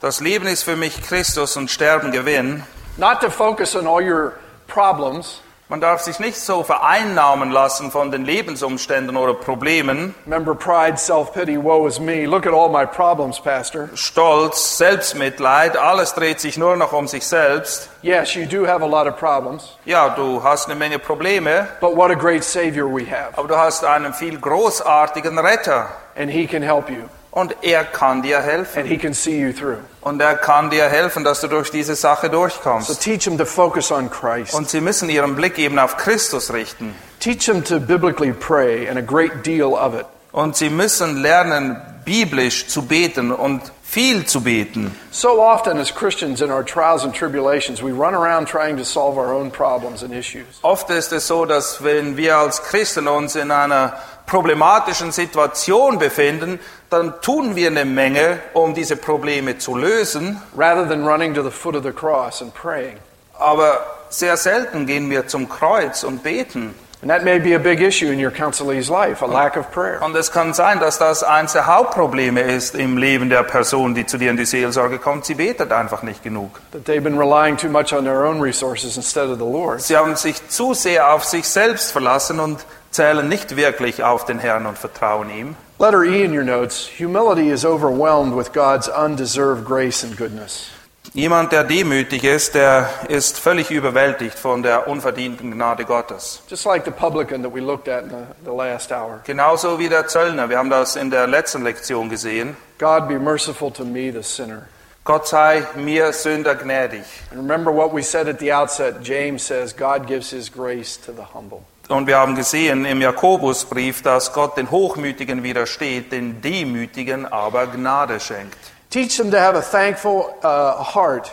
Das Leben ist für mich Christus und Sterben Gewinn. Not to focus on all your problems. Man darf sich nicht so vereinnahmen lassen von den Lebensumständen oder Problemen. Remember pride, self-pity, woe is me. Look at all my problems, Pastor. Stolz, Selbstmitleid, alles dreht sich nur noch um sich selbst. Yes, you do have a lot of problems, Ja, du hast eine Menge Probleme, but what a great Savior we have. aber du hast einen viel großartigen Retter. And He can help you, Und er kann dir helfen. and He can see you through. Und er kann dir helfen, dass du durch diese Sache So durchkommst. teach them to focus on Christ. Und sie müssen ihren Blick eben auf Christus richten. Teach them to biblically pray, and a great deal of it. Und sie müssen lernen, biblisch zu beten und viel zu beten. So often, as Christians in our trials and tribulations, we run around trying to solve our own problems and issues. Oft ist es so, dass wenn wir als Christen uns in einer problematischen Situation befinden, dann tun wir eine Menge, um diese Probleme zu lösen, rather than running to the foot of the cross and praying. aber sehr selten gehen wir zum Kreuz und beten. And that may be a big issue in your counselee's life, a lack of prayer. Und es kann sein, dass das eines der Hauptprobleme ist im Leben der Person, die zu dir in die Seelsorge kommt. Sie betet einfach nicht genug. That they've been relying too much on their own resources instead of the Lord's. Sie haben sich zu sehr auf sich selbst verlassen und zählen nicht wirklich auf den Herrn und vertrauen ihm. Letter E in your notes humility is overwhelmed with God's undeserved grace and goodness. Jemand, der demütig ist, der ist völlig überwältigt von der unverdienten Gnade Gottes. Just like the publican that we looked at in the, the last hour. Genauso wie der Zöllner. Wir haben das in der letzten Lektion gesehen. God be merciful to me, the sinner. Gott sei mir Sünder gnädig. And remember what we said at the outset James says, God gives his grace to the humble. Und wir haben gesehen im Jakobusbrief, dass Gott den Hochmütigen widersteht, den Demütigen aber Gnade schenkt. Teach them to have a thankful uh, heart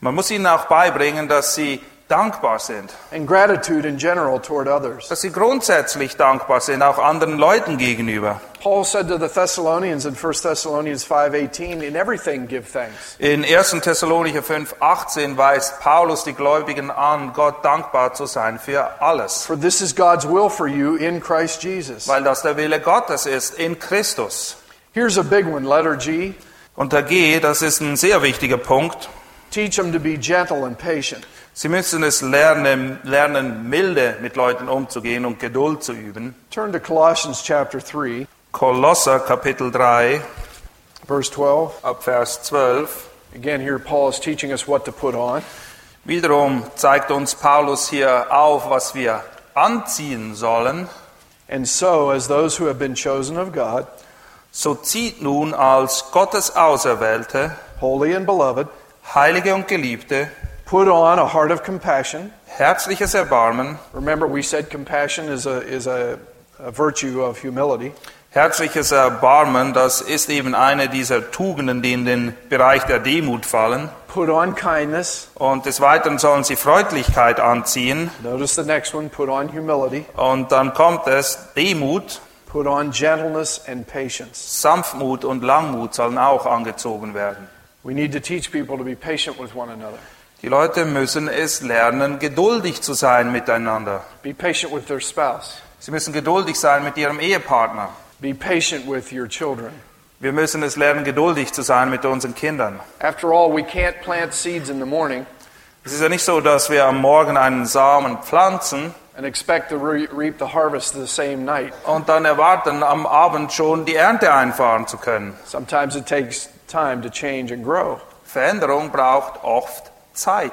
Man muss ihnen auch beibringen, dass sie dankbar sind, and gratitude in general toward others. dass sie grundsätzlich dankbar sind, auch anderen Leuten gegenüber. Paul said to the Thessalonians in 1 Thessalonians 5:18, "In everything give thanks, In 1. Thessalonicher 5,18 weist Paulus die Gläubigen an, Gott dankbar zu sein für alles, for this is God's will for you in Christ Jesus." weil das der Wille Gottes ist in Christus. Here's a big one, letter G. Und der G, das ist ein sehr wichtiger Punkt. Teach them to be gentle and patient. Sie müssen es lernen, lernen, milde mit Leuten umzugehen und Geduld zu üben. Turn to Colossians chapter 3, Kolosser Kapitel 3 verse 12. ab Vers 12. Again, here Paul is teaching us what to put on. Wiederum zeigt uns Paulus hier auf, was wir anziehen sollen. And so, as those who have been chosen of God, So zieht nun als Gottes Auserwählte, holy and beloved, Heilige und Geliebte, put on a heart of compassion. herzliches Erbarmen, Remember, we said compassion is a, is a, a virtue of humility. Herzliches Erbarmen, das ist eben eine dieser Tugenden, die in den Bereich der Demut fallen. Put on kindness. Und des Weiteren sollen sie Freundlichkeit anziehen. Notice the next one put on humility. Und dann kommt es, Demut, Put on gentleness and patience. Sanftmut und Langmut sollen auch angezogen werden. We need to teach people to be patient with one another. Die Leute müssen es lernen, geduldig zu sein miteinander. Be patient with their spouse. Sie müssen geduldig sein mit ihrem Ehepartner. Be patient with your children. Wir müssen es lernen, geduldig zu sein mit unseren Kindern. After all, we can't plant seeds in the morning Es ist ja nicht so, dass wir am Morgen einen Samen pflanzen and expect to re- reap the harvest the same night. und dann erwarten, am Abend schon die Ernte einfahren zu können. Sometimes it takes time to change and grow. Veränderung braucht oft Zeit.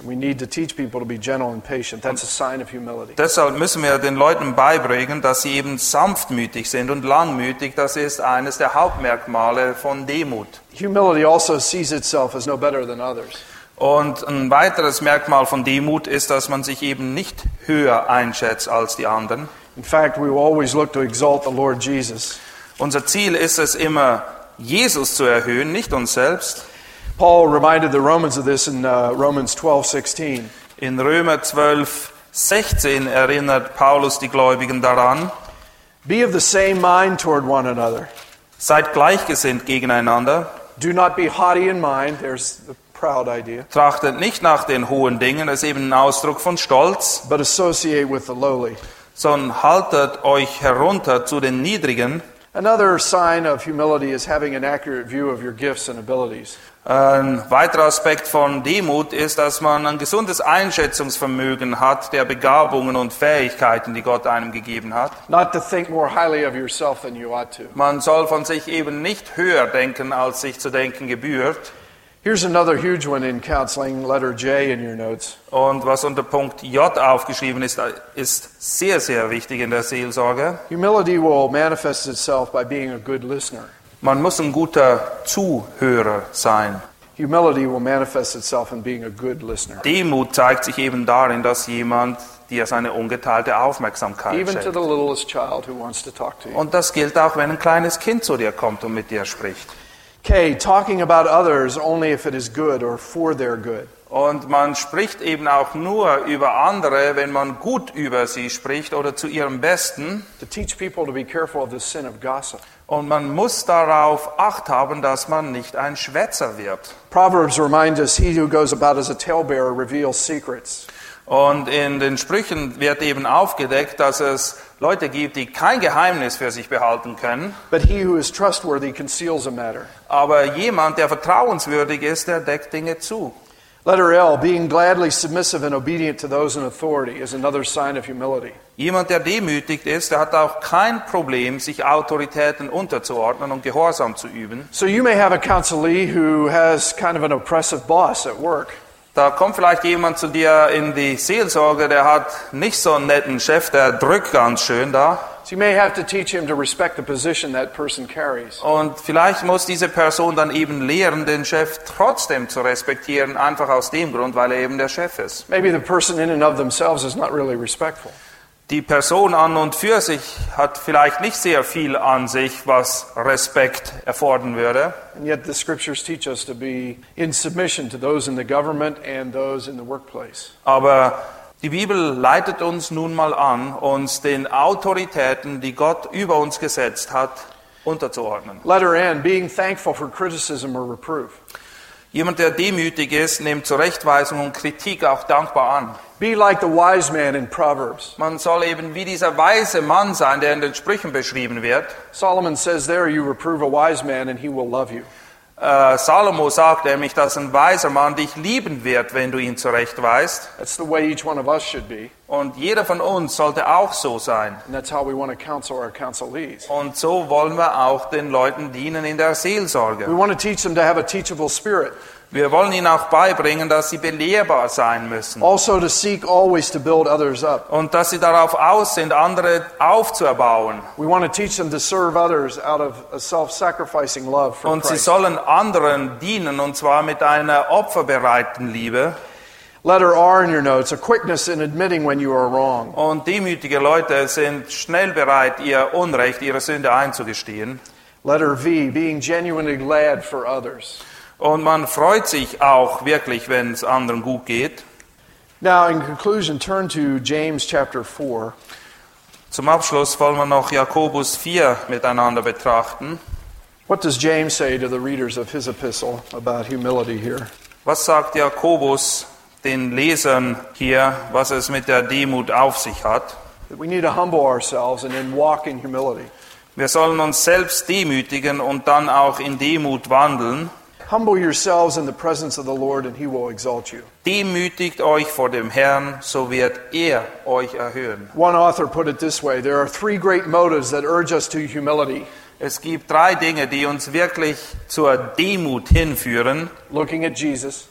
We need to teach people to be gentle and patient. That's a sign of humility. Deshalb müssen wir den Leuten beibringen, dass sie eben sanftmütig sind und langmütig. Das ist eines der Hauptmerkmale von Demut. Humility also sees itself as no better than others. Und ein weiteres Merkmal von Demut ist, dass man sich eben nicht höher einschätzt als die anderen. In fact, we always look to exalt the Lord Jesus. Unser Ziel ist es immer, Jesus zu erhöhen, nicht uns selbst. Paul reminded the Romans of this in uh, Romans 12:16. In Römer 12, 16 erinnert Paulus die Gläubigen daran, Be of the same mind toward one another. seid gleichgesinnt gegeneinander, Do not be haughty in mind. There's the proud idea. trachtet nicht nach den hohen Dingen, das ist eben ein Ausdruck von Stolz, But associate with the lowly. sondern haltet euch herunter zu den Niedrigen. Another sign of humility is having an accurate view of your gifts and abilities. Ein weiterer Aspekt von Demut ist, dass man ein gesundes Einschätzungsvermögen hat der Begabungen und Fähigkeiten, die Gott einem gegeben hat. Not to think more highly of yourself than you ought to. Man soll von sich eben nicht höher denken, als sich zu denken gebührt. Here's another huge one in counseling, letter J in your notes. Und was unter Punkt J aufgeschrieben ist, ist sehr, sehr wichtig in der Seelsorge. Humility will manifest itself by being a good listener. Man muss ein guter Zuhörer sein. Humility will manifest itself in being a good listener. Demut zeigt sich eben darin, dass jemand dir seine ungeteilte Aufmerksamkeit Even to schenkt. the littlest child who wants to talk to you. Und das gilt auch, wenn ein kleines Kind zu dir kommt und mit dir spricht. K, talking about others only if it is good or for their good. Und man spricht eben auch nur über andere, wenn man gut über sie spricht oder zu ihrem Besten. To teach people to be careful of the sin of gossip. Und man muss darauf Acht haben, dass man nicht ein Schwätzer wird. Proverbs remind us he who goes about as a talebearer reveals secrets. Und in den Sprüchen wird eben aufgedeckt, dass es Leute gibt, die kein Geheimnis für sich behalten können. But he who is trustworthy conceals a matter. Aber jemand, der vertrauenswürdig ist, der deckt Dinge zu. Letter L, being gladly submissive and obedient to those in authority is another sign of humility. Jemand, der demütigt ist, der hat auch kein Problem, sich Autoritäten unterzuordnen und Gehorsam zu üben. So you may have a counselee who has kind of an oppressive boss at work. Da kommt vielleicht jemand zu dir in die Seelsorge, der hat nicht so einen netten Chef, der drückt ganz schön da. Und vielleicht muss diese Person dann eben lehren, den Chef trotzdem zu respektieren, einfach aus dem Grund, weil er eben der Chef ist. Maybe the person in and of themselves is not really respectful. Die Person an und für sich hat vielleicht nicht sehr viel an sich, was Respekt erfordern würde. And yet the scriptures teach us to be in submission to those in the government and those in the workplace. Aber die Bibel leitet uns nun mal an, uns den Autoritäten, die Gott über uns gesetzt hat, unterzuordnen. Letter N, being thankful for criticism or reproof. Jemand, der demütig ist, nimmt Zurechtweisung und Kritik auch dankbar an. Be like the wise man in Proverbs. Man soll eben wie dieser weise Mann sein, der in den Sprüchen beschrieben wird. Solomon says there, you reprove a wise man and he will love you. Äh, Salomo sagt nämlich, dass ein weiser Mann dich lieben wird, wenn du ihn zurechtweist. That's the way each one of us should be. Und jeder von uns sollte auch so sein. And that's how we want to counsel our counselees. Und so wollen wir auch den Leuten dienen in der We Seelsorge. want to teach them to have a teachable spirit. Wir wollen ihnen auch beibringen, dass sie belehrbar sein müssen. Also to seek always to build others up. Und dass sie darauf aus sind, andere aufzuerbauen. We want to teach them to serve others out of a self-sacrificing love for Und sie Christ. sollen anderen dienen, und zwar mit einer opferbereiten Liebe. Letter R in your notes, a quickness in admitting when you are wrong. Und demütige Leute sind schnell bereit, ihr Unrecht, ihre Sünde einzugestehen. Letter V, being genuinely glad for others. Und man freut sich auch wirklich, wenn es anderen gut geht. Now, in conclusion, turn to James chapter 4. Zum Abschluss wollen wir noch Jakobus 4 miteinander betrachten. What does James say to the readers of his epistle about humility here? Was sagt Jakobus den Lesern hier, was es mit der Demut auf sich hat? That we need to humble ourselves and then walk in humility. Wir sollen uns selbst demütigen und dann auch in Demut wandeln. Humble yourselves in the presence of the Lord, and he will exalt you. Demütigt euch vor dem Herrn, so wird er euch erhöhen. One author put it this way there are three great motives that urge us to humility Es gibt drei Dinge, die uns wirklich zur Demut hinführen. looking at Jesus,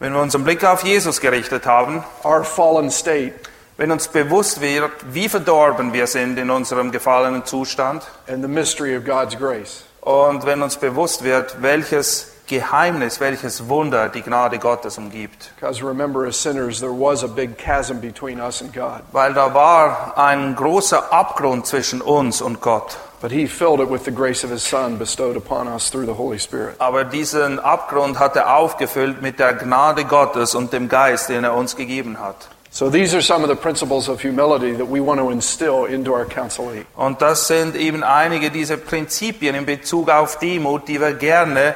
Wenn wir unseren Blick auf Jesus gerichtet haben, our fallen state, wenn uns bewusst wird, wie verdorben wir sind in unserem gefallenen Zustand and the mystery of God's grace. und wenn uns bewusst wird, welches Geheimnis, welches Wunder die Gnade Gottes umgibt. Because remember, as sinners, there was a big chasm between us and God, Weil da war ein großer Abgrund zwischen uns und Gott. but he filled it with the grace of his Son bestowed upon us through the Holy Spirit. Aber diesen Abgrund hat er aufgefüllt mit der Gnade Gottes und dem Geist, den er uns gegeben hat. So these are some of the principles of humility that we want to instill into our counselee. Und das sind eben einige dieser Prinzipien in Bezug auf Demut, die wir gerne,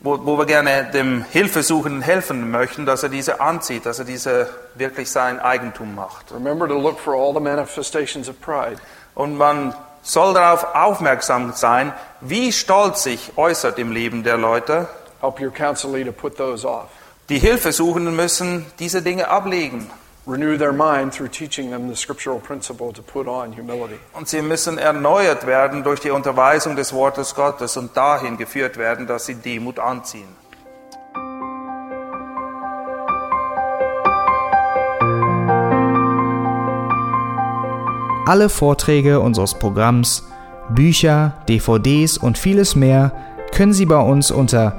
wo, wo wir gerne dem Hilfesuchenden helfen möchten, dass er diese anzieht, dass er diese wirklich sein Eigentum macht. Remember to look for all the manifestations of pride. Und man soll darauf aufmerksam sein, wie Stolz sich äußert im Leben der Leute. Help your counselee to put those off. Die Hilfesuchenden müssen diese Dinge ablegen. Renew their mind through teaching them the scriptural principle to put on humility. Und sie müssen erneuert werden durch die Unterweisung des Wortes Gottes und dahin geführt werden, dass sie Demut anziehen. Alle Vorträge unseres Programms, Bücher, DVDs und vieles mehr können Sie bei uns unter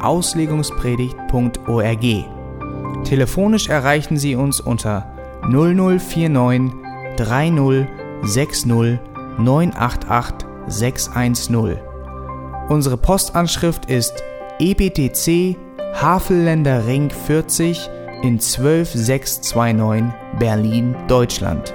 radio@auslegungspredigt.org. Telefonisch erreichen Sie uns unter 0049 30 60 988 610. Unsere Postanschrift ist EBTC Havelländer Ring 40 in 12629 Berlin, Deutschland.